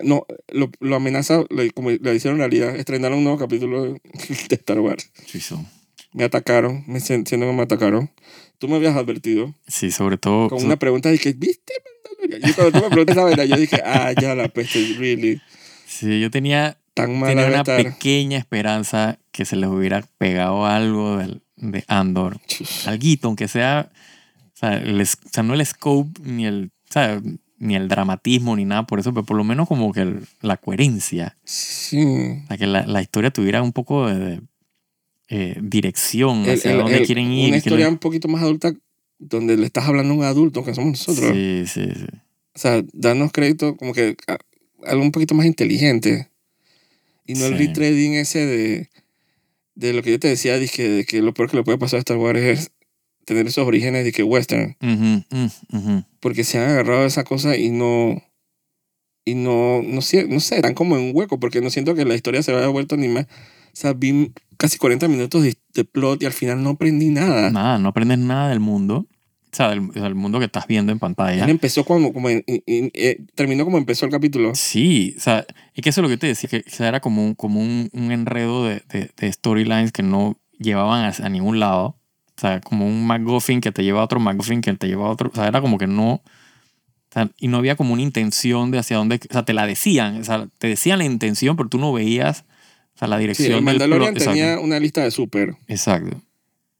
No, lo, lo amenaza, lo- como la hicieron realidad, estrenaron un nuevo capítulo de Star Wars. Sí, Me atacaron, me sien- siento que me atacaron. Tú me habías advertido sí, sobre todo. con so- una pregunta de que, ¿viste? Yo cuando tú me preguntas esa vaina, yo dije, ah, ya la peste, really, sí, yo tenía, tan mala tenía una estar. pequeña esperanza que se les hubiera pegado algo del, de Andor. Alguito, aunque sea. O sea, el o sea, no el scope ni el. o sea, ni el dramatismo ni nada por eso, pero por lo menos como que el- la coherencia. Sí. O sea, que la, la historia tuviera un poco de, de, eh, dirección El- hacia el- dónde el- quieren ir. Una historia un poquito más adulta donde le estás hablando a un adulto que somos nosotros. Sí, sí, sí. O sea, darnos crédito como que a- algo un poquito más inteligente. Y no el Sí. retrading ese de, de lo que yo te decía, dije, de que lo peor que le puede pasar a Star Wars es tener esos orígenes de que western. Mm. Porque se han agarrado a esa cosa y no... Y no, no sé, no sé, están como en un hueco porque no siento que la historia se vaya vuelto ni más. O sea, vi casi 40 minutos de, de plot y al final no aprendí nada. Nada, no aprendes nada del mundo. O sea, del, del mundo que estás viendo en pantalla. Él empezó como, como en- en- en- eh, terminó como empezó el capítulo. Sí, o sea, es que eso es lo que te decía, que o sea, era como un, como un, un enredo de, de, de storylines que no llevaban a, a ningún lado. O sea, como un MacGuffin que te lleva a otro MacGuffin que te lleva a otro. O sea, era como que no. o sea, y no había como una intención de hacia dónde. O sea, te la decían. O sea, te decían la intención, pero tú no veías o sea, la Sí, dirección. el del Mandalorian plot. tenía una lista de súper Exacto.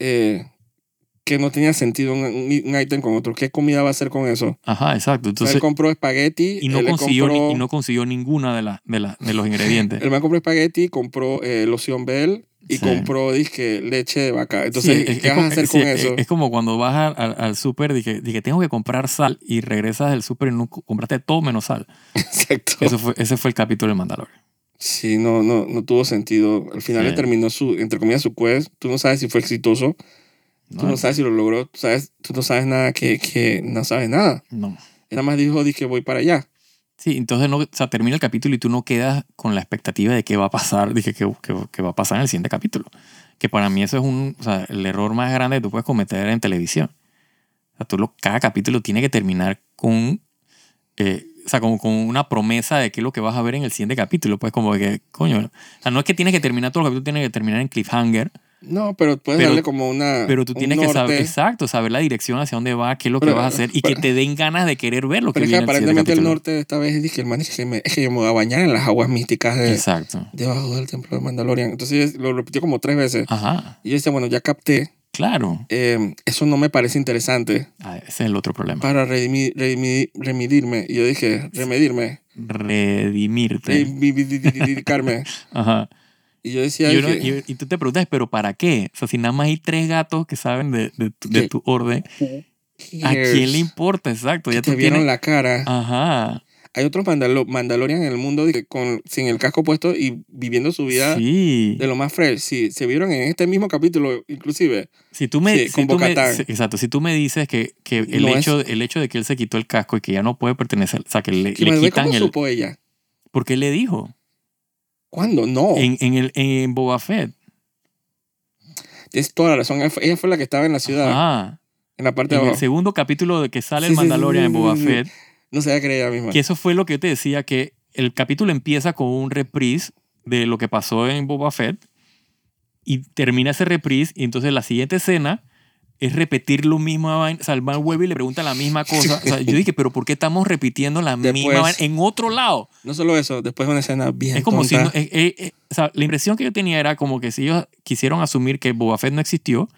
eh, que no tenía sentido un, un, ítem con otro. ¿Qué comida va a hacer con eso? Ajá, exacto. Entonces, él compró espagueti. y no, consiguió, ni- compró- y no consiguió ninguna de, la, de, la, de los ingredientes. El man compró espagueti, compró eh, loción Bell y Sí. compró disque leche de vaca. Entonces, Sí, es- ¿qué es vas a hacer sí, con es- eso? Es como cuando vas al, al, al súper y que, tengo que comprar sal y regresas del súper y no co- compraste todo menos sal. Exacto. Eso fue, ese fue el capítulo de Mandalorian. Sí, no, no, no tuvo sentido. Al final Sí. le terminó su, entre comillas, su quest. Tú no sabes si fue exitoso. Tú ¿no? no sabes si lo logró. Tú, sabes, tú no sabes nada que, que no sabes nada. No. Él nada más dijo, dije, voy para allá. Sí, entonces no, o sea, termina el capítulo y tú no quedas con la expectativa de qué va a pasar, dije que, que, que va a pasar en el siguiente capítulo. Que para mí eso es un, o sea, el error más grande que tú puedes cometer en televisión. O sea, tú lo, cada capítulo tiene que terminar con, eh, o sea, como con una promesa de qué es lo que vas a ver en el siguiente capítulo. Pues como que, coño, o sea, no es que tienes que terminar todo el capítulo, tiene que terminar en cliffhanger, No, pero puedes Pero- darle como una. pero tú tienes que saber, exacto, saber la dirección hacia dónde va, qué es lo que Pero- vas a hacer y que te den ganas de querer ver lo que Pero es que viene el aparentemente el norte de esta vez dije, el man es que, me- es que yo me voy a bañar en las aguas místicas de, Exacto. debajo del templo de Mandalorian. Entonces lo repitió como tres veces. Ajá, Y yo decía, bueno, ya capté. claro. eh, eso no me parece interesante Ah, ese es el otro problema. para redimi- redimi- remidirme. Y yo dije, remedirme. Redimirte. Reivindicarme. Ajá. Y yo decía, Y, uno- dije, y- y tú te preguntas, ¿pero para qué? O sea, si nada más hay tres gatos que saben de, de tu, de tu orden, ¿a "Cares? quién le importa? Exacto. Ya Te vieron tienes... la cara. Ajá. Hay otros Mandalo- Mandalorian en el mundo que con, sin el casco puesto y viviendo su vida Sí. de lo más fresh. Sí, se vieron en este mismo capítulo, inclusive. Si tú me, Sí, si con tú me- exacto, si tú me dices que, que el, No es- hecho, el hecho de que él se quitó el casco y que ya no puede pertenecer, o sea, que le, Que le quitan ¿Cómo el... supo ella? ¿Por qué le dijo? ¿Cuándo? No. En, en, el, en Boba Fett. Tienes toda la razón. Ella fue, la que estaba en la ciudad, Ajá. en la parte de En el abajo. segundo capítulo de que sale Sí, el sí, Mandalorian sí, en Boba. Fett, No se va a creer ella misma. Que eso fue lo que yo te decía, que el capítulo empieza con un reprise de lo que pasó en Boba Fett y termina ese reprise y entonces la siguiente escena es repetir lo mismo. vaina. O sea, el man vuelve y le pregunta la misma cosa. O sea, yo dije, pero ¿por qué estamos repitiendo la Después- misma vaina en otro lado? No solo eso, después de una escena bien Es como si... no- eh, eh, eh, o sea, la impresión que yo tenía era como que si ellos quisieron asumir que Boba Fett no existió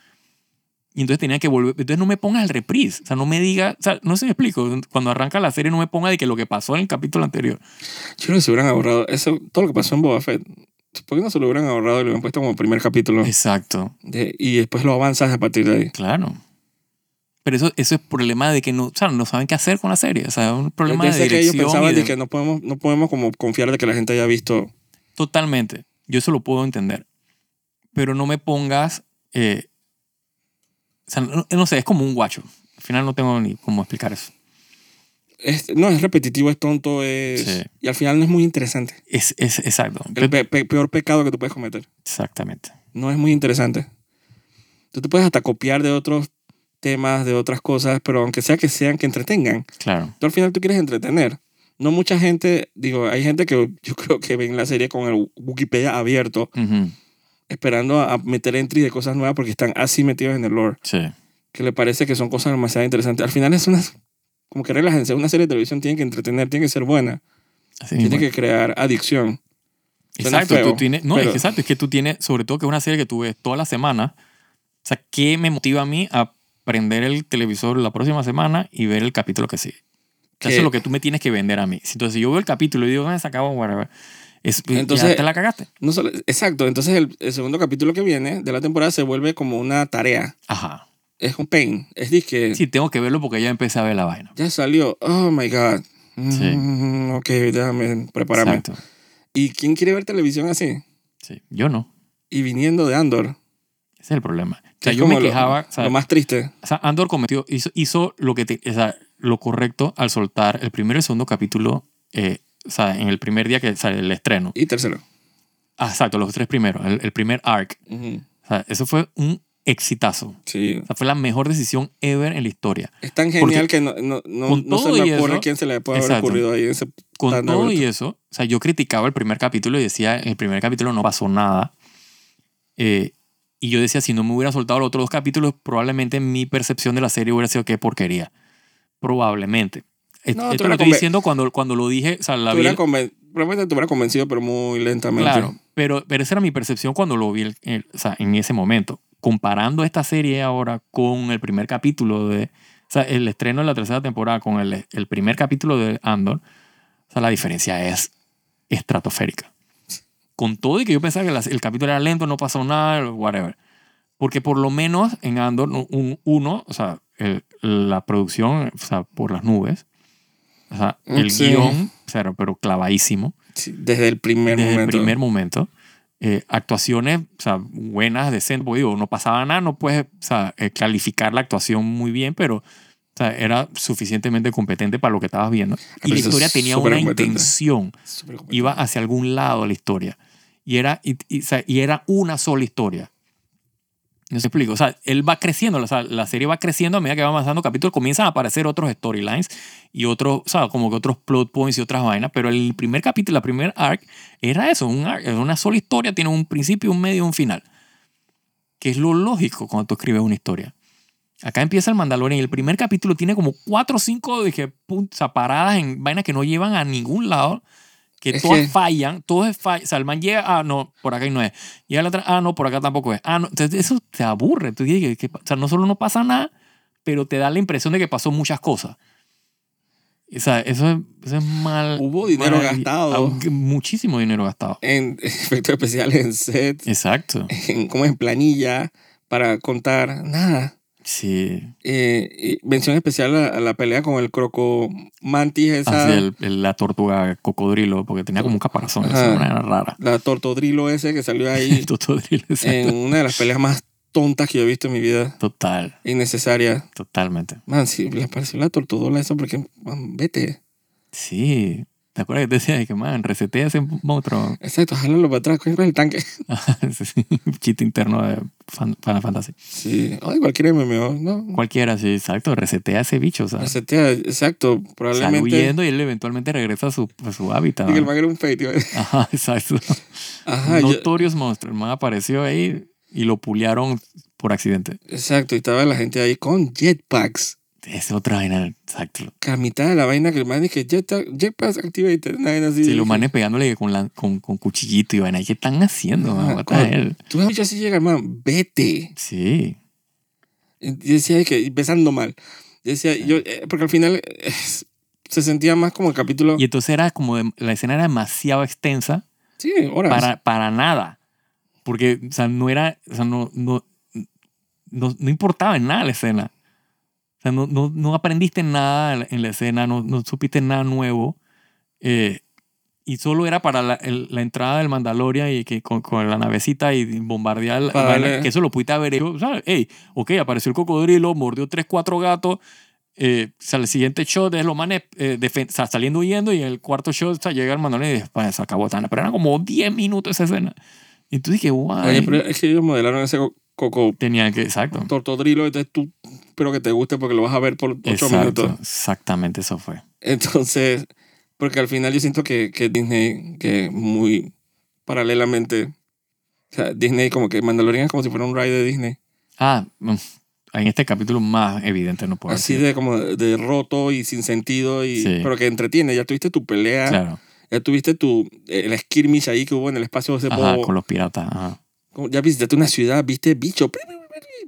y entonces tenían que volver... Entonces no me pongas el reprise. O sea, no me diga... O sea, no si me explico. Cuando arranca la serie no me ponga de que lo que pasó en el capítulo anterior. Yo creo que se hubieran ahorrado eso, todo lo que pasó en Boba Fett. ¿Por qué no se lo hubieran ahorrado y lo hubieran puesto como primer capítulo? Exacto. De- y después lo avanzas a partir de ahí. Claro. Pero eso, eso es problema de que no, o sea, no saben qué hacer con la serie. O sea, es un problema Yo de sé que ellos dirección. pensaban de de- que no podemos, no podemos como confiar de que la gente haya visto. Totalmente. Yo eso lo puedo entender. Pero no me pongas... eh, o sea, no, no sé, es como un guacho. Al final no tengo ni cómo explicar eso. Es, no, es repetitivo, es tonto, es, Sí. y al final no es muy interesante. Es, es exacto. El pe- pe- peor pecado que tú puedes cometer. Exactamente. No es muy interesante. Tú te puedes hasta copiar de otros temas, de otras cosas, pero aunque sea que sean que entretengan, Claro. tú al final tú quieres entretener. No mucha gente, digo, hay gente que yo creo que ven la serie con el Wikipedia abierto, esperando a, meter entry de cosas nuevas porque están así metidos en el lore, Sí. que le parece que son cosas demasiado interesantes. Al final es una, como que relájense, una serie de televisión tiene que entretener, tiene que ser buena, Así mismo. tiene que crear adicción. Suena Exacto, feo, tú tienes, no, pero- es que exacto, es que tú tienes, sobre todo que es una serie que tú ves toda la semana. O sea, ¿qué me motiva a mí a prender el televisor la próxima semana y ver el capítulo que sigue? Que- Eso es lo que tú me tienes que vender a mí. Si- Entonces, si yo veo el capítulo y digo, ah, se acabó, whatever. Es, Entonces- ya te la cagaste. No solo, exacto, entonces el, el segundo capítulo que viene de la temporada se vuelve como una tarea. Ajá. Es un pain. Es que Sí, tengo que verlo porque ya empecé a ver la vaina. ya salió. Oh my God. Sí. Mm, ok, déjame prepararme. Exacto. ¿Y quién quiere ver televisión así? Sí, yo no. Y viniendo de Andor. Ese es el problema. O sea, yo me como lo- quejaba. o sea, Lo más triste. O sea, Andor cometió, hizo, hizo lo, que te- o sea, lo correcto al soltar el primero y segundo capítulo, eh, o sea, en el primer día que sale el estreno. Y tercero. Ah, exacto, los tres primeros, el, el primer arc. Ujú. O sea, eso fue un exitazo. Sí. O sea, fue la mejor decisión ever en la historia. Es tan genial que no, no, no, no se me ocurre eso- quién se le puede haber Exacto. ocurrido ahí. Ese Con todo y eso, o sea, yo criticaba el primer capítulo y decía, en el primer capítulo no pasó nada. Eh, Y yo decía, si no me hubiera soltado los otros dos capítulos, probablemente mi percepción de la serie hubiera sido qué porquería. Probablemente. No, tú Esto lo estoy diciendo cuando, cuando lo dije, o sea, la Te vi. probablemente te hubiera convencido, pero muy lentamente. Claro, pero, pero esa era mi percepción cuando lo vi el- el- o sea, en ese momento. Comparando esta serie ahora con el primer capítulo de. O sea, el estreno de la tercera temporada con el, el primer capítulo de Andor, o sea, la diferencia es estratosférica. Con todo y que yo pensaba que el capítulo era lento, no pasó nada, whatever. Porque por lo menos en Andor, un- uno, o sea, el- la producción, o sea, por las nubes, o sea, el Sí. guion, o sea, pero clavadísimo Sí, desde el primer desde momento. el primer momento. Eh, actuaciones, o sea, buenas, decentes, porque digo, no pasaba nada, no puedes, o sea, eh, calificar la actuación muy bien, pero, o sea, era suficientemente competente para lo que estabas viendo. Y la historia tenía una intención, iba hacia algún lado la historia. Y era, y, y, o sea, y era una sola historia. No se explico. O sea, él va creciendo, o sea, la serie va creciendo a medida que va avanzando capítulos, comienzan a aparecer otros storylines y otros, o sea, como que otros plot points y otras vainas, pero el primer capítulo, la primer arc, era eso, un arc, era una sola historia, tiene un principio, un medio y un final. Que es lo lógico cuando tú escribes una historia. Acá empieza el Mandalorian y el primer capítulo tiene como cuatro o cinco dije, pun- o sea, paradas en vainas que no llevan a ningún lado, que Es todas que- fallan, todas fallan. O sea, el man llega, ah, no, por acá no es. Llega la otra, ah, no, por acá tampoco es. Ah, no. Entonces eso te aburre. Tú dices que, que- o sea, no solo no pasa nada, pero te da la impresión de que pasó muchas cosas. O sea, eso es, eso es mal. Hubo dinero mal- gastado. Muchísimo dinero gastado. En efectos especiales, en set, Exacto. en, como en planilla, para contar. Nada. Sí. Eh, y mención especial a, a la pelea con el croco mantis esa. Así el, el- la tortuga cocodrilo, porque tenía como un caparazón. Ajá. Eso era rara. La tortodrilo ese que salió ahí El exacto. en una de las peleas más tontas que yo he visto en mi vida. Total, Innecesaria. totalmente. Man, si le pareció la tortodola eso, porque, man, vete. Sí. ¿Te acuerdas que te decía que, man, resetea ese monstruo? Exacto, jálalo para atrás, coge el tanque. Sí, Un chiste interno de Fan- Final Fantasy. Sí, ay, cualquier MMO, ¿no? Cualquiera, sí, exacto. Resetea ese bicho, o sea. Resetea, exacto, Sale probablemente. huyendo y él eventualmente regresa a su, a su hábitat. Y que el man era un fake, tío. Ajá, exacto. Ajá, yo- Notorious Monster. El man apareció ahí y lo pulearon por accidente. exacto, y estaba la gente ahí con jetpacks. Es otra vaina, exacto. Que a mitad de la vaina que el man dice jet, jetpacks activated, una vaina así. Sí, los manes pegándole con, la, con, con cuchillito y vaina. ¿Qué están haciendo? Man? What the? Tú has así llega el man, vete. Sí. Y decía que empezando mal. Yo decía, yo, eh, porque al final eh, se sentía más como el capítulo. Y entonces era como, de- la escena era demasiado extensa sí, horas. para, para nada. Porque, o sea, no era, o sea, no, no, no, no importaba en nada la escena. O sea, no, no, no aprendiste nada en la- en la escena, no, no supiste nada nuevo. eh, y solo era para la, el- la entrada del Mandalorian y que con, con la navecita y bombardear. darle- Que eso lo pudiste haber hecho. ¿sabes? Hey, ok, apareció el cocodrilo, mordió tres, cuatro gatos. Eh, o sea, el siguiente shot es los manes eh, o sea, saliendo huyendo y el cuarto shot o sea, llega el Mandalorian y después se acabó. Tan- Pero eran como 10 minutos esa escena. Y tú dije, guay. Oye, pero es que ellos modelaron ese coco Tenían que, exacto. tortodrilo, entonces tú espero que te guste porque lo vas a ver por ocho Exacto, minutos. exactamente eso fue. Entonces, porque al final yo siento que, que Disney, que muy paralelamente, o sea, Disney como que Mandalorian es como si fuera un ride de Disney. Ah, mm, en este capítulo más evidente no puedo Así decir. de como de, de roto y sin sentido, y, Sí. pero que entretiene. Ya tuviste tu pelea, Claro. ya tuviste tu, el skirmish ahí que hubo en el espacio ese Ajá, bobo. con los piratas. Ajá. Ya visitaste una ciudad, viste bicho,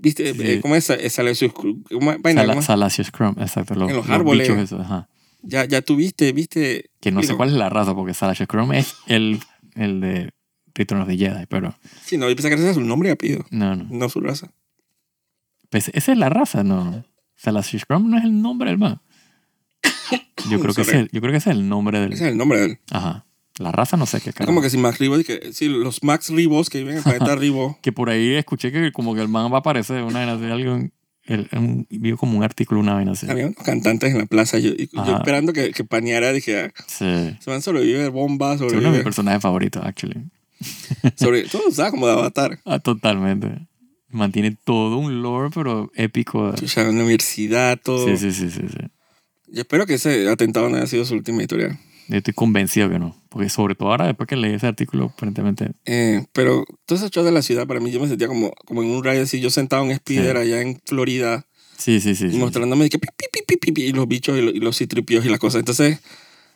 viste, Sí. eh, ¿cómo es? Eh, ¿cómo- vaina, Sala- ¿cómo? Salacious Crumb, exacto. Los, En los los árboles. bichos esos, ajá. Ya, ya tuviste, viste. Que no sé cuál es la raza, porque Salacious Crumb es el, el de Return of the Jedi, pero Sí, no, yo pensé que ese era su nombre y apellido, no, no. no su raza. Pues esa es la raza, no. Salacious Crumb no es el nombre del man. Yo creo, que es el, yo creo que ese es el nombre del... Ese es el nombre de él. Ajá. La raza no sé qué Es como que si Max Ribos, que, sí, los Max Ribos que viven en el planeta Ribo. Que por ahí escuché que como que el man va a aparecer una vez así, algo... el- un- vio como un artículo una vez así. Había unos cantantes en la plaza. Yo, yo esperando que, que paneara, dije, ah, Sí. se van a sobrevivir bombas, Es uno de mis sobrevive. personajes favoritos, actually. Sobre, todo usaba como de avatar. Ah, totalmente. Mantiene todo un lore, pero épico. Chucha, en la universidad, todo. Sí, sí, sí, sí, sí. Y espero que ese atentado no haya sido su última historia. Yo estoy convencido que no. Porque sobre todo ahora, después que leí ese artículo, aparentemente... Eh, pero todo ese show de la ciudad, para mí, yo me sentía como, como en un rayo así, yo sentado en Spider Sí. allá en Florida, Sí, sí, sí. y sí. mostrándome que pi, pi, pi, y los bichos y los, y los citripios y las cosas. Entonces,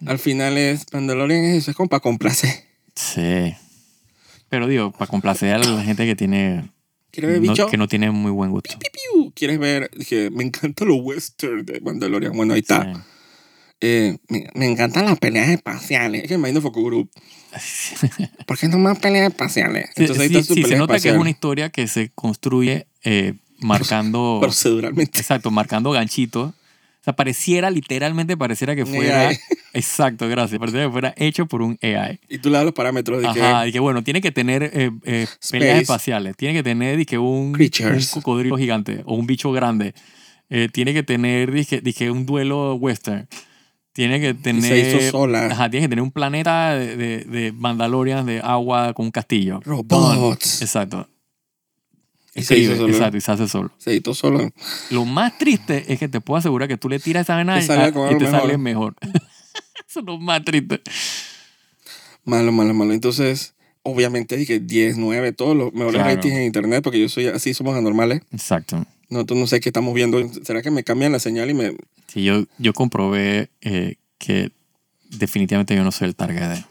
al final es Mandalorian es eso, es como para complacer. Sí. Pero digo, para complacer a la gente que tiene... ¿Quieres ver no- bicho? que no tiene muy buen gusto. ¿Quieres ver? Dije, me encanta lo western de Mandalorian. Bueno, ahí está. Eh, me, me encantan las peleas espaciales. Es que me imagino Focus Group. ¿Por qué no más peleas espaciales? Sí, Entonces ahí sí, está su sí, se nota que es una historia que se construye eh, marcando... Proceduralmente. Exacto, marcando ganchitos. O sea, pareciera, literalmente pareciera que fuera... AI. Exacto, gracias. Pareciera que fuera hecho por un AI. Y tú le das los parámetros de Ajá, que y que bueno, tiene que tener eh, eh, peleas espaciales, tiene que tener dije, un, cocodrilo gigante o un bicho grande, eh, tiene que tener dije, dije, un duelo western, tiene que tener... se hizo sola. Ajá, tiene que tener un planeta de, de, de Mandalorian de agua con un castillo. robots. Exacto. Y se hizo solo. Exacto, y se hace solo. Se editó solo. Lo más triste es que te puedo asegurar que tú le tiras esa Te y, te mejor. sale mejor. Eso es lo más triste. Malo, malo, malo. Entonces, obviamente dije 10, 9, todos los mejores Claro. ratings en internet, porque yo soy así, somos anormales. Exacto. Nosotros no sé qué estamos viendo. ¿Será que me cambian la señal y me... Sí, yo, yo comprobé eh, que definitivamente yo no soy el target de,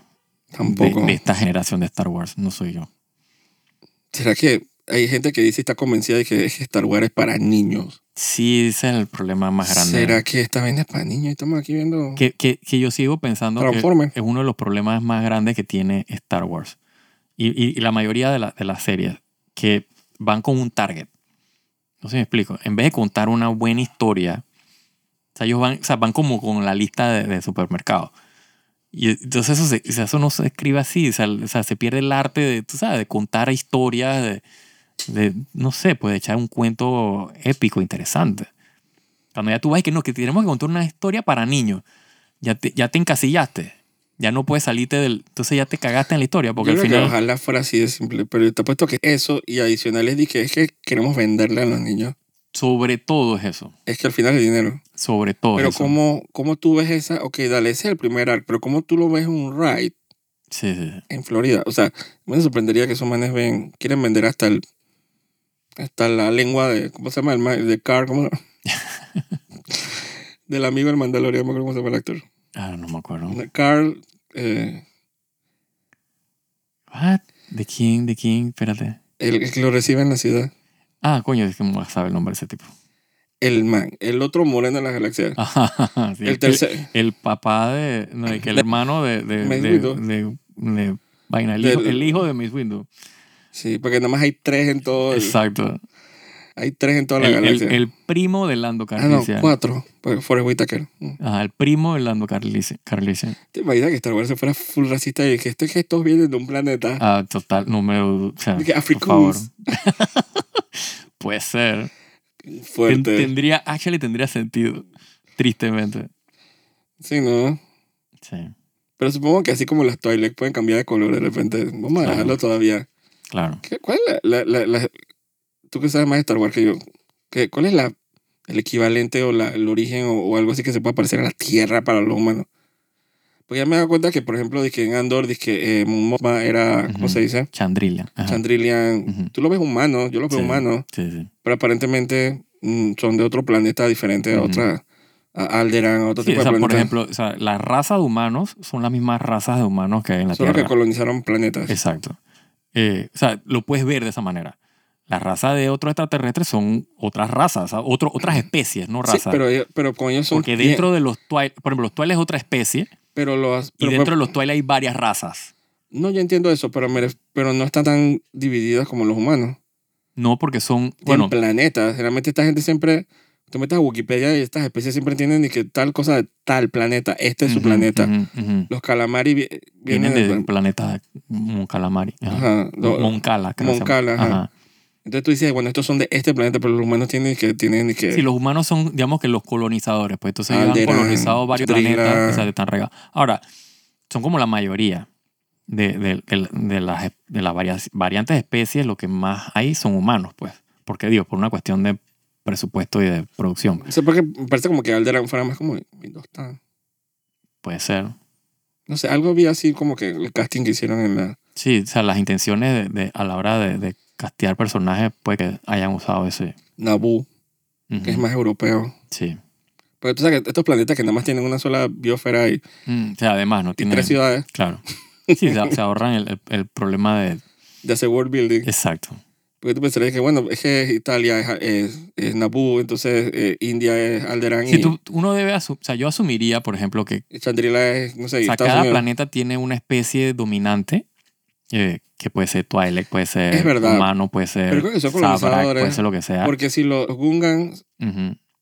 Tampoco. de, de esta generación de Star Wars. No soy yo. ¿Será que hay gente que dice y está convencida de que Star Wars es para niños? Sí, ese es el problema más grande. ¿Será que esta vaina es para niños? Y Estamos aquí viendo... Que, que, que yo sigo pensando que es uno de los problemas más grandes que tiene Star Wars. Y, y- y la mayoría de, la- de las series que van con un target. No sé si me explico. En vez de contar una buena historia, o sea, ellos van, o sea, van como con la lista de, de supermercado. Y entonces eso, se- o sea, eso no se escribe así. O sea, o sea, se pierde el arte de, tú sabes, de contar historias, de, de, no sé, pues de echar un cuento épico, interesante. Cuando ya tú ves que no, que tenemos que contar una historia para niños, ya te, ya te encasillaste. Ya no puedes salirte del... Entonces ya te cagaste en la historia, porque yo al que final... ojalá fuera así de simple, pero te apuesto que eso y adicionales dije es que queremos venderle a los niños. Sobre todo es eso. Es que al final es dinero. Sobre todo Pero eso. ¿cómo, ¿cómo tú ves esa? Ok, dale, ese es el primer arc, pero ¿cómo tú lo ves en un ride Sí, sí, sí. en Florida? O sea, me sorprendería que esos manes ven, quieren vender hasta el hasta la lengua de, ¿cómo se llama? El de Carl, ¿cómo? Del amigo del Mandalorian, no me acuerdo cómo se llama el actor. Ah, no me acuerdo. Carl, eh, What? The King, The King, espérate. el, el que lo recibe en la ciudad. Ah, coño, es que no sabe el nombre de ese tipo. El man, el otro moreno de la galaxia. Ajá, sí, el tercer, El papá de... No, que el hermano de... de, de, de- de- vaina, el hijo, Del- el hijo de Miss Window. sí, porque nada más hay tres en todo, el- Exacto. Hay tres en toda la El, galaxia. el primo de Lando ah, no, Carlisian. cuatro, porque Forrest Whitaker. Ajá, el primo de Lando Carlisian. Carlisian. ¿Te imaginas que Star Wars se fuera full racista y que estos que estos vienen de un planeta? Ah, total, número... O sea, por favor. Puede ser. Fuerte. tendría, actually tendría sentido. Tristemente. Sí, ¿no? Sí, Pero supongo que así como las Twilight pueden cambiar de color de repente. Vamos a Claro. dejarlo todavía. claro. ¿Qué- ¿Cuál es la, la- la- la- Tú que sabes más de Star Wars que yo. ¿qué- ¿Cuál es la, el equivalente o la, el origen o, o algo así que se pueda parecer a la Tierra para los humanos? Porque ya me he dado cuenta que, por ejemplo, en Andor, dije eh, era, ¿cómo se dice? Ajá. Chandrillian. Ujú. Tú lo ves humano, yo lo veo Sí. humano. Sí, sí. pero aparentemente mm, son de otro planeta diferente a otra, a Alderan, a otro tipo o sea, de por planeta. ejemplo, o sea, las razas de humanos son las mismas razas de humanos que hay en la son los que Tierra. colonizaron planetas. Exacto. Eh, o sea, lo puedes ver de esa manera. Las razas de otros extraterrestres son otras razas, otro- otras especies, no Sí, razas. pero, ellos- pero con ellos son Porque dentro de los Twilight, por ejemplo, los Twilight es otra especie pero los, y pero- dentro de los Twilight hay varias razas. No, yo entiendo eso, pero, me pero no están tan divididas como los humanos. No porque son, Bueno, planetas. Generalmente esta gente siempre... Tú metes a Wikipedia y estas especies siempre ni que tal cosa de tal planeta. Este es su planeta. Los calamari vi- vienen vienen del del... planeta Moncala, llama. Moncala, ajá. Entonces tú dices, bueno, estos son de este planeta, pero los humanos tienen que... Tienen que Sí, los humanos son, digamos que los colonizadores, pues entonces ellos han colonizado varios planetas, o sea, están regados. Ahora, son como la mayoría de, de, de- de las, de las varias, variantes de especies, lo que más hay son humanos, pues. Porque digo, por una cuestión de presupuesto y de producción. No sé por qué me parece como que Alderan fuera más como Windows. Puede ser. No sé, algo vi así como que el casting que hicieron en la... Sí, o sea, las intenciones de, a la hora de castear personajes puede que hayan usado ese. Naboo, Ujú. que es más europeo. Sí. Porque tú sabes que estos planetas que nada más tienen una sola biosfera y, Mm, o sea, además no y tiene. tres ciudades, Claro. Sí, se, se ahorran el, el- el problema de. de hacer world building. Exacto. Porque tú pensarías que, bueno, es que Italia es, es, es Naboo, entonces eh, India es Alderaan Si y, tú, uno debe asumir, o sea, yo asumiría, por ejemplo, que Chandrila es, no sé, o sea, cada planeta tiene una especie dominante, eh, que puede ser Twilight, puede ser Es verdad. humano, puede ser Pero que colonizadores. puede ser lo que sea. Porque si los Gungans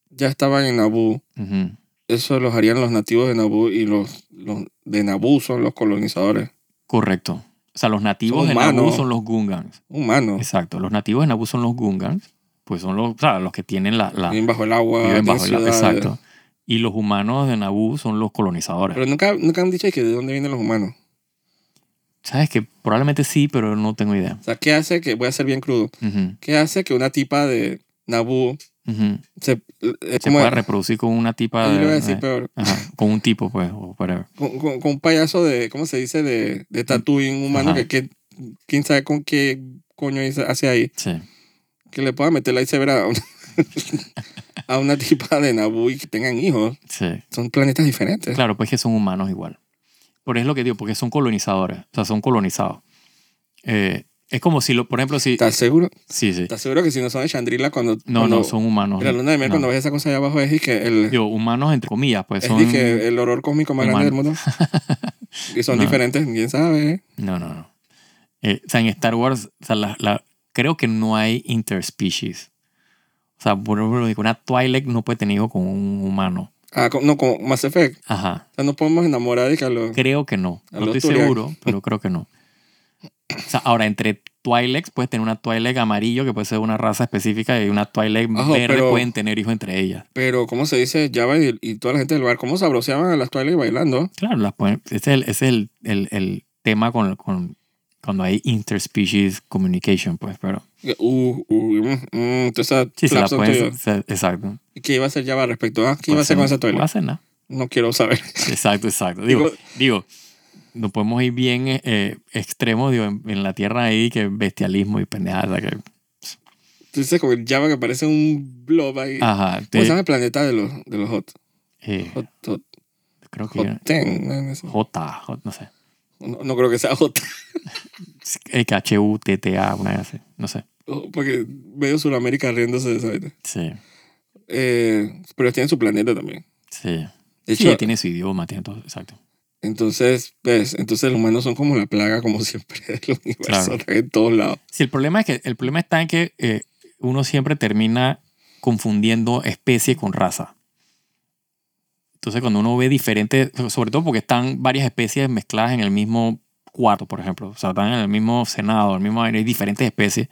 ya estaban en Naboo, eso los harían los nativos de Naboo y los, los de Naboo son los colonizadores Correcto. O sea, los nativos Son de Naboo son los Gungans. humanos. Exacto. Los nativos de Naboo son los Gungans. Pues son los, o sea, los que tienen la... la Viven bajo el agua, viven bajo el ciudades. Exacto. Y los humanos de Naboo son los colonizadores. Pero nunca, nunca han dicho que de dónde vienen los humanos. ¿Sabes que Probablemente sí, pero no tengo idea. O sea, ¿qué hace que, voy a ser bien crudo, qué hace que una tipa de Naboo se, como, puede reproducir con una tipa voy a de... decir eh, peor, ajá, con un tipo, pues, o whatever. con, con- con un payaso de, ¿cómo se dice? De, de Tatooine humano, Ajá. que, que quién sabe con qué coño hace ahí. Sí. Que le pueda meter la iceberg a una, a una tipa de Naboo y que tengan hijos. Sí. Son planetas diferentes. Claro, pues que son humanos igual. Por eso es lo que digo, porque son colonizadores. O sea, son colonizados. Eh, es como si, lo, por ejemplo, si... ¿Estás seguro? Sí, sí. ¿Estás seguro que si no son de Chandrila cuando... No, cuando- no, son humanos. En la luna de miel, No. cuando ves esa cosa allá abajo, es y que el, Digo, humanos entre comillas, pues es son... di que el horror cósmico más grande del mundo. y son No. diferentes, quién sabe. No, no, no. Eh, o sea, en Star Wars, o sea, la, la- creo que no hay interspecies. O sea, por ejemplo, una Twilight no puede tener hijo con un humano. Ah, no, como Mass Effect. Ajá. O sea, no podemos enamorar de que a los... Creo que no. No estoy Turian. seguro, pero creo que no. O sea, ahora, entre Twi'leks puedes tener una Twi'lek amarillo, que puede ser una raza específica, y una Twi'lek verde pero- pueden tener hijos entre ellas. Pero, ¿cómo se dice? Java y, y toda la gente del bar, ¿cómo sabroseaban a las Twilight bailando? Claro, las pueden- ese es el, ese es el, el- el tema con, con- cuando hay interspecies communication, pues, pero Uh, uh, esas sí, se la tuyas. se- Exacto. ¿Y ¿Qué iba a hacer Java al respecto? Ah, ¿Qué iba a hacer con esa No Twilight? hacer nada. No quiero saber. Exacto, exacto. Digo, Digo- no podemos ir bien eh, extremos digo, en, en la tierra ahí, que bestialismo y pendejada. Que, Tú dices como el Java que parece un blob ahí. ajá. ¿Cómo te- se llama el planeta de los, de los hot? eh, Hot, hot, creo que hot ten, ¿no? J, J, no sé. No, no creo que sea que H-U-T-T-A, una vez así. No sé. Porque medio Sudamérica riéndose de esa vaina. Sí, Eh, pero tienen su planeta también. sí. De sí, tiene su idioma, tiene todo. Exacto. entonces, pues, entonces los humanos son como la plaga, como siempre, del universo, Claro. en todos lados. Sí, el problema es que el problema está en que eh, uno siempre termina confundiendo especie con raza. Entonces, cuando uno ve diferentes, sobre todo porque están varias especies mezcladas en el mismo cuarto, por ejemplo, o sea, están en el mismo senado, el mismo hay diferentes especies,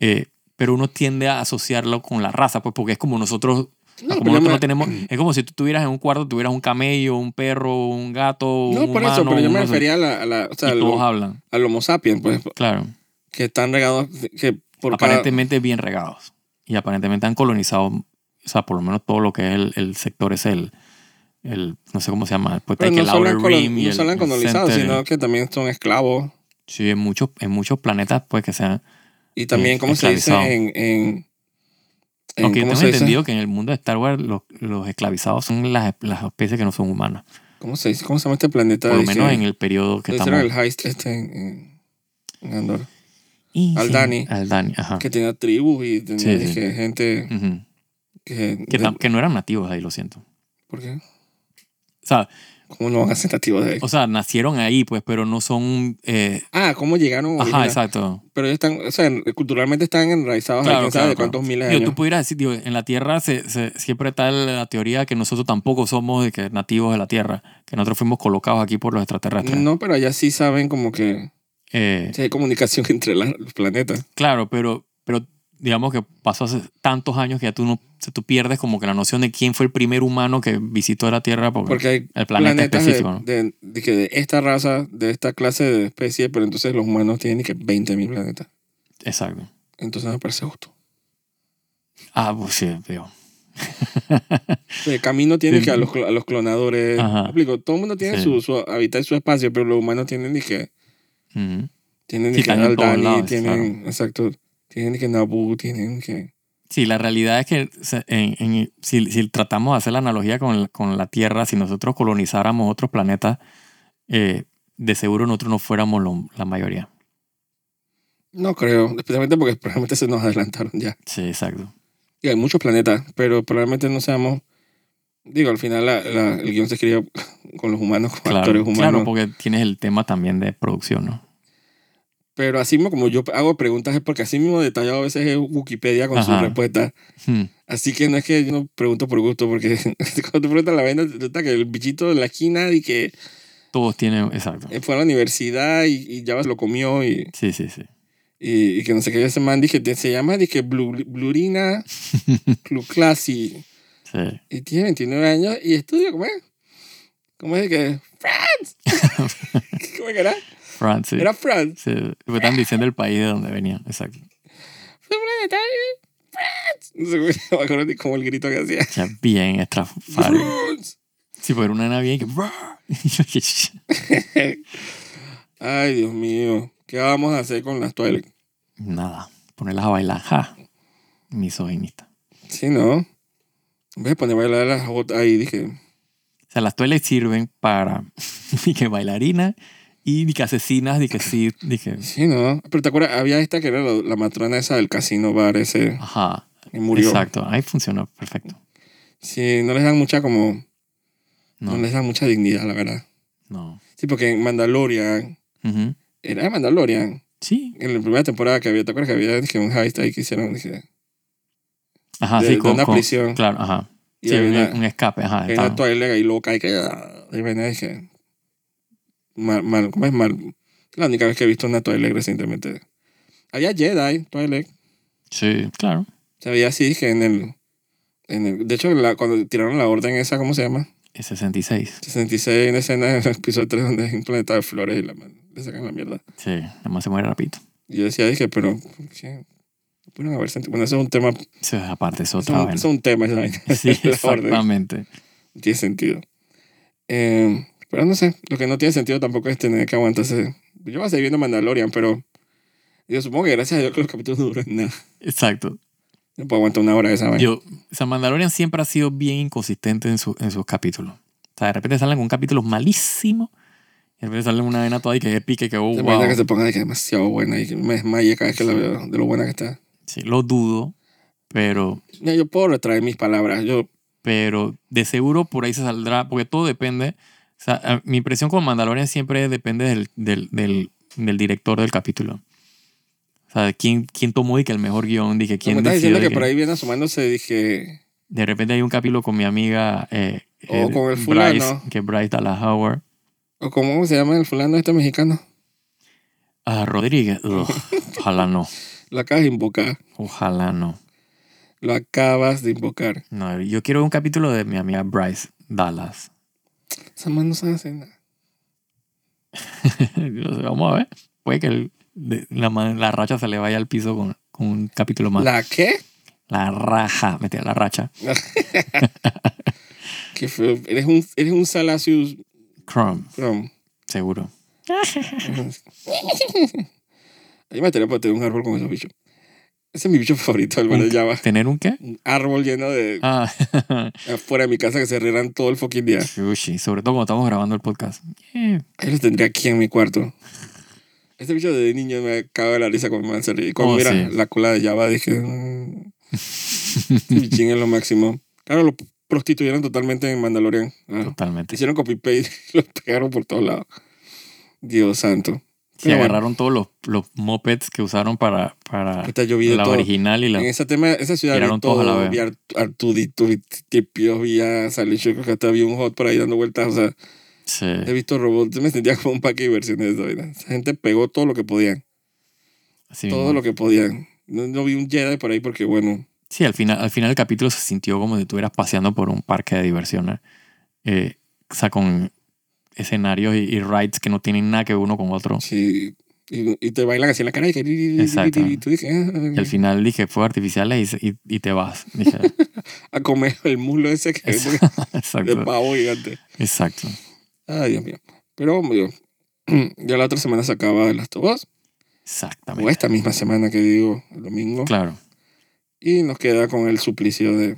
eh, pero uno tiende a asociarlo con la raza, pues porque es como nosotros, No, como nosotros me- no tenemos, es como si tú tuvieras en un cuarto, tuvieras un camello, un perro, un gato, No, un por eso, humano, pero yo me refería a la, a la- o sea, y al, todos hablan, al Homo sapiens, pues, claro. que están regados, que por cada... aparentemente bien regados y aparentemente han colonizado, o sea, por lo menos todo lo que es el, el sector es el, el, no sé cómo se llama, pues no el Outer Rim y no el, solo han el colonizado, Center. sino que también son esclavos. Sí, en muchos, en muchos planetas pues que sean, Y también, ¿cómo se dice? En, en, en- aunque yo ¿cómo tengo dice? entendido que en el mundo de Star Wars los, los esclavizados son las, las especies que no son humanas, ¿Cómo se dice? ¿Cómo se llama este planeta? por lo menos en el periodo que estamos. el heist este en, en, Andorra. Y sí, Aldani. Aldani, ajá. Que tenía tribus y tenía Sí, sí. dije, gente que... que, de- tam- que no eran nativos ahí, lo siento. ¿Por qué? O sea, ¿Cómo no van a ser nativos de ahí? o sea, nacieron ahí, pues, pero no son... eh, Ah, ¿cómo llegaron? ajá, exacto. Pero ellos están, o sea, culturalmente están enraizados ahí, quién sabe de cuántos miles de años. tú pudieras decir, digo, en la Tierra se, se- siempre está la teoría que nosotros tampoco somos de que nativos de la Tierra, que nosotros fuimos colocados aquí por los extraterrestres. No, pero allá sí saben como que Eh, hay comunicación entre la- los planetas. Claro, pero, pero digamos que pasó hace tantos años que ya tú no tú pierdes como que la noción de quién fue el primer humano que visitó la Tierra porque, Porque hay el planeta planetas de, específico. ¿no? de, de que de esta raza, de esta clase de especie, pero entonces los humanos tienen ni que 20.000 planetas. Exacto. Entonces me parece justo. Ah, pues sí, digo. El camino tiene Sí. que a los, a los clonadores. ¿Me explico? Todo el mundo tiene Sí. su, su hábitat y su espacio, pero los humanos tienen ni que. Tienen Sí, ni que Aldani, lados, tienen. Exacto. Tienen que Naboo, tienen que. Sí, la realidad es que en- en- si, si tratamos de hacer la analogía con, la- con la Tierra, si nosotros colonizáramos otros planetas, eh, de seguro nosotros no fuéramos lo- la mayoría. No creo, especialmente porque probablemente se nos adelantaron ya. Sí, exacto. Y hay muchos planetas, pero probablemente no seamos. Digo, al final la- la- el guion se escribe con los humanos, con Claro, actores humanos. claro, porque tienes el tema también de producción, ¿no? Pero así mismo, como yo hago preguntas, es porque así mismo detallado a veces es Wikipedia con sus respuestas. Hmm. Así que no es que yo no pregunto por gusto, porque cuando tú preguntas la vaina, resulta que el bichito de la esquina y que Todos tienen, exacto. fue a la universidad y, y ya lo comió y, Sí, sí, sí. y, y que no sé qué ese man dije, se llama dije Blu- Blurina Cluclasi sí. y tiene 29 años y estudia, ¿cómo es? ¿Cómo es que? ¡France! ¿Cómo es que era? Francis. Era France. Sí, me están diciendo el país de donde venían, exacto. France. No me acuerdo ni cómo el grito que hacía. Sea, bien estrafalario. France. Sí, era una nena bien que... Ay, Dios mío. ¿Qué vamos a hacer con las Twilight? Nada, ponerlas a bailar. Ja, misoginista. Sí, ¿no? En vez de poner a bailar las botas ahí, dije, O sea, las toiles sirven para que bailarina y ni que asesinas, ni que sí, ni que... sí, ¿no? Pero te acuerdas, había esta que era la, la matrona esa del casino bar ese Ajá, que murió. exacto. Ahí funcionó perfecto. Sí, no les dan mucha como, no. No, les dan mucha dignidad, la verdad. no. Sí, porque en Mandalorian, Ujú. era de Mandalorian, Sí. en la primera temporada que había, ¿te acuerdas que había dije, un heist ahí que hicieron? Dije, Ajá, de, sí, de con, una con- prisión. Claro, ajá. Y Sí, un, una, un escape, ajá. Una estaba- Twilight ahí loca y que... ah, Y venía y dije... Mal, mal, ¿Cómo es mal? La única vez que he visto una Twilight recientemente. Había Jedi, Twilight. Sí, claro. Se veía así, dije, en el... En el de hecho, la- cuando tiraron la orden esa, ¿cómo se llama? Es 66. 66 en escena en el episodio 3 donde hay un planeta de flores y la, le sacan la mierda. Sí, además se muere rapidito. Y yo decía, dije, pero... ¿qué? Pudieron haber sentido... Bueno, eso es un tema... Aparte, es Eso otra es un, eso es un tema, esa vaina. Sí, exactamente. Tiene sentido. Eh, pero no sé, lo que no tiene sentido tampoco es tener que aguantarse. Yo voy a seguir viendo Mandalorian, pero yo supongo que gracias a Dios que los capítulos no duran nada. Exacto. No puedo aguantar una hora de esa vaina. Yo, o sea, Mandalorian siempre ha sido bien inconsistente en, su- en sus capítulos. O sea, de repente salen un capítulo malísimo y de repente salen una vena toda y que épica y que, oh, wow. que se ponga de que es demasiado buena y que me desmaye cada vez que la veo de lo buena que está. Sí, lo dudo, pero, Mira, yo puedo retraer mis palabras. Yo, pero de seguro por ahí se saldrá, porque todo depende. Sea, mi impresión con Mandalorian siempre depende del, del, del, del director del capítulo. O sea, de quién, quién tomó y que el mejor guion, dije, quién estás decidió. diciendo que por ahí viene asomándose, dije, De repente hay un capítulo con mi amiga eh, O eh, con el Bryce, fulano. que es Bryce Dallas Howard. o cómo se llama el fulano este mexicano. Ah, Rodríguez. Ugh, ojalá no. Lo acabas de invocar. Ojalá no. Lo acabas de invocar. No, yo quiero un capítulo de mi amiga Bryce Dallas. Esa man no sabe hacer nada. Vamos a ver. Puede que el- de- la, la racha se le vaya al piso con, con un capítulo más. La, ¿La qué? raja, metía la racha. Qué feo. Eres un, eres un Salacious Chrome, Chrome. seguro. Ahí me tener para tener un árbol con esos bichos. Ese es mi bicho favorito, el Un- Java. ¿Tener un qué? Un árbol lleno de... Ah, afuera de mi casa que se rieran todo el fucking día. sushi. Sobre todo cuando estamos grabando el podcast. Ahí los tendría aquí en mi cuarto. Este bicho de niño me acaba de la risa cuando me hace reír. Cuando Oh, mira sí. la cola de Java dije... "Mm, este bichín es lo máximo. Claro, lo prostituyeron totalmente en Mandalorian. Ah, totalmente. Hicieron copy-paste y los pegaron por todos lados. Dios santo. Bueno. agarraron todos los, los mopeds que usaron para, para la todo. original y la... En esa, tema, esa ciudad vi todos a la todo, vez. vi Artudito, vi Tipio, vi a Salicho, que hasta vi un hot por ahí dando vueltas, o sea, Sí. he visto robots, me sentía como un parque de diversiones de esa. Esa gente pegó todo lo que podían, así todo mismo. lo que podían. No, no vi un Jedi por ahí porque, bueno, Sí, al final, al final del capítulo se sintió como si estuvieras paseando por un parque de diversiones. Eh, o sea, con escenarios y, y rides que no tienen nada que ver uno con otro. sí, Y, y te bailan así en la cara y que... Exacto. Y tú dices, ah, Y al final dije, fuegos artificiales y, te vas. Dije, a comer el muslo ese que de exacto. pavo gigante. Exacto. Ay, Dios mío. Pero, digo, ya la otra semana se acaba de las. O Exactamente. esta misma semana que digo, el domingo. Claro. Y nos queda con el suplicio de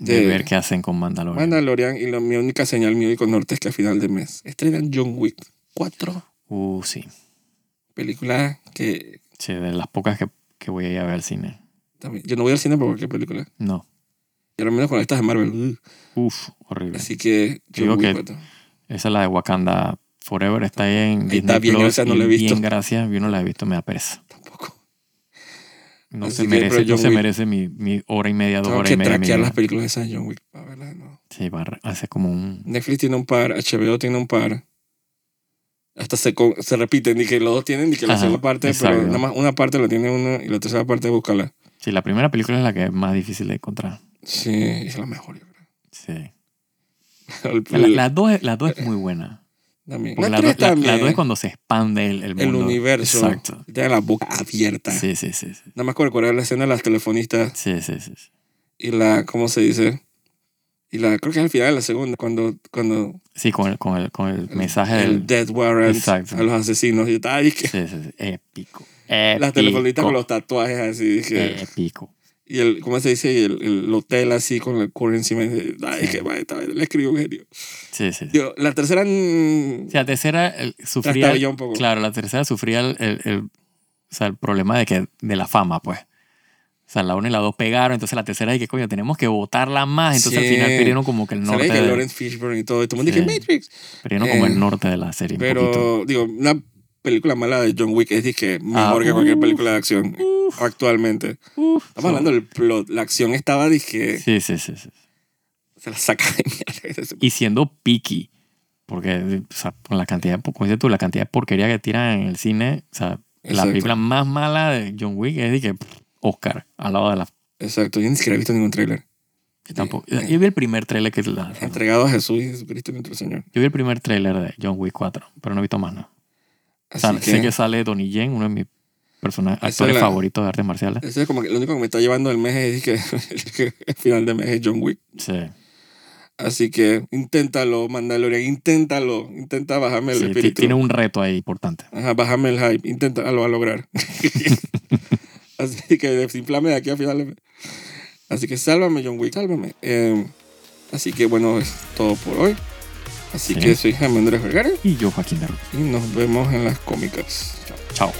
De de- ver qué hacen con Mandalorian. Mandalorian. Y la, mi única señal, mi único norte es que a final de mes estrenan John Wick 4. Uh, sí. Película que Sí, de las pocas que, que voy a ir a ver al cine. también... Yo no voy al cine por cualquier película. No. Y al menos con estas de Marvel. Uf, horrible. Así que John Digo Wick que 4. Esa es la de Wakanda Forever. Está ahí en Disney está bien, Plus. esa no la he visto. Bien, gracias. Yo no la he visto, me da pereza. No Así se que, merece, no se Wick- merece mi, mi hora y media, dos Tengo horas que y media. de mi traquear las películas de John Wick para verlas. No. Sí, hace como un... Netflix tiene un par, HBO tiene un par. Hasta se, se repiten, y que los dos tienen, y que la segunda parte, exacto. pero nada más una parte la tiene uno y la tercera parte búscala. Sí, la primera película es la que es más difícil de encontrar. Sí, es la mejor, yo creo. Sí. La, dos, la dos es muy buena. También. Porque La la, la- dos es cuando se expande el, el el mundo. universo. Exacto. Tiene la boca abierta. Sí, sí, sí. Sí, Nada más con recordar la escena de las telefonistas sí, sí. sí, sí. y la, ¿cómo se dice? Y la, creo que es al final de la segunda, cuando, cuando Sí, con el, con el, con el mensaje el del... death warrant Exacto. a los asesinos. Y estaba ahí que Sí, sí, sí. Épico. las telefonistas con Épico. los tatuajes así. Dije, Épico. Y el, ¿cómo se dice? Y el, el hotel así con el encima. Y Ay, qué le genio. Sí, sí. la tercera O sea, la tercera el- sufría... trastabilló un poco. Claro, la tercera sufría el, el, el- o sea, el problema de, que, de la fama, pues. O sea, la 1 y la 2 pegaron, entonces la tercera que, coño, tenemos que votarla más. Entonces Sí. al final perdieron como que el norte. que de- Lawrence Fishburne y todo. Y todo el mundo Sí. dice Matrix. perdieron como eh, el norte de la serie. un poquito. Pero, digo, una película mala de John Wick es dije, mejor Ah, que cualquier uf, película de acción uf, actualmente. uf. Estamos hablando del plot. La acción estaba, dije, Sí, sí, sí, sí. se la saca genial. Y siendo picky. Porque, o sea, con la cantidad, de, como dices tú, la cantidad de porquería que tiran en el cine, o sea, la película más mala de John Wick es de que pff, Oscar, al lado de la. Exacto, yo ni siquiera he visto ningún tráiler. Yo tampoco. Eh, Yo vi el primer tráiler que la, Entregado a Jesús y Jesucristo nuestro Señor. Yo vi el primer tráiler de John Wick 4, pero no he visto más nada. Sea, que, sé que sale Donnie Yen, uno de mis personajes, actores la- favoritos de artes marciales. Ese es como que lo único que me está llevando el mes es que, que el final de mes es John Wick. Sí. Así que inténtalo, Mandalorian, inténtalo. Intenta bajarme el Sí, espíritu. tiene un reto ahí importante. Ajá, bájame el hype. Inténtalo a lograr. Así que desinflame de aquí a final de mes. Así que sálvame, John Wick, sálvame. Eh, así que bueno, es todo por hoy. Así Sí. que soy Jaime Andrés Vergara Y yo, Joaquín Ruz. y nos vemos en las cómicas. Chao. Chao.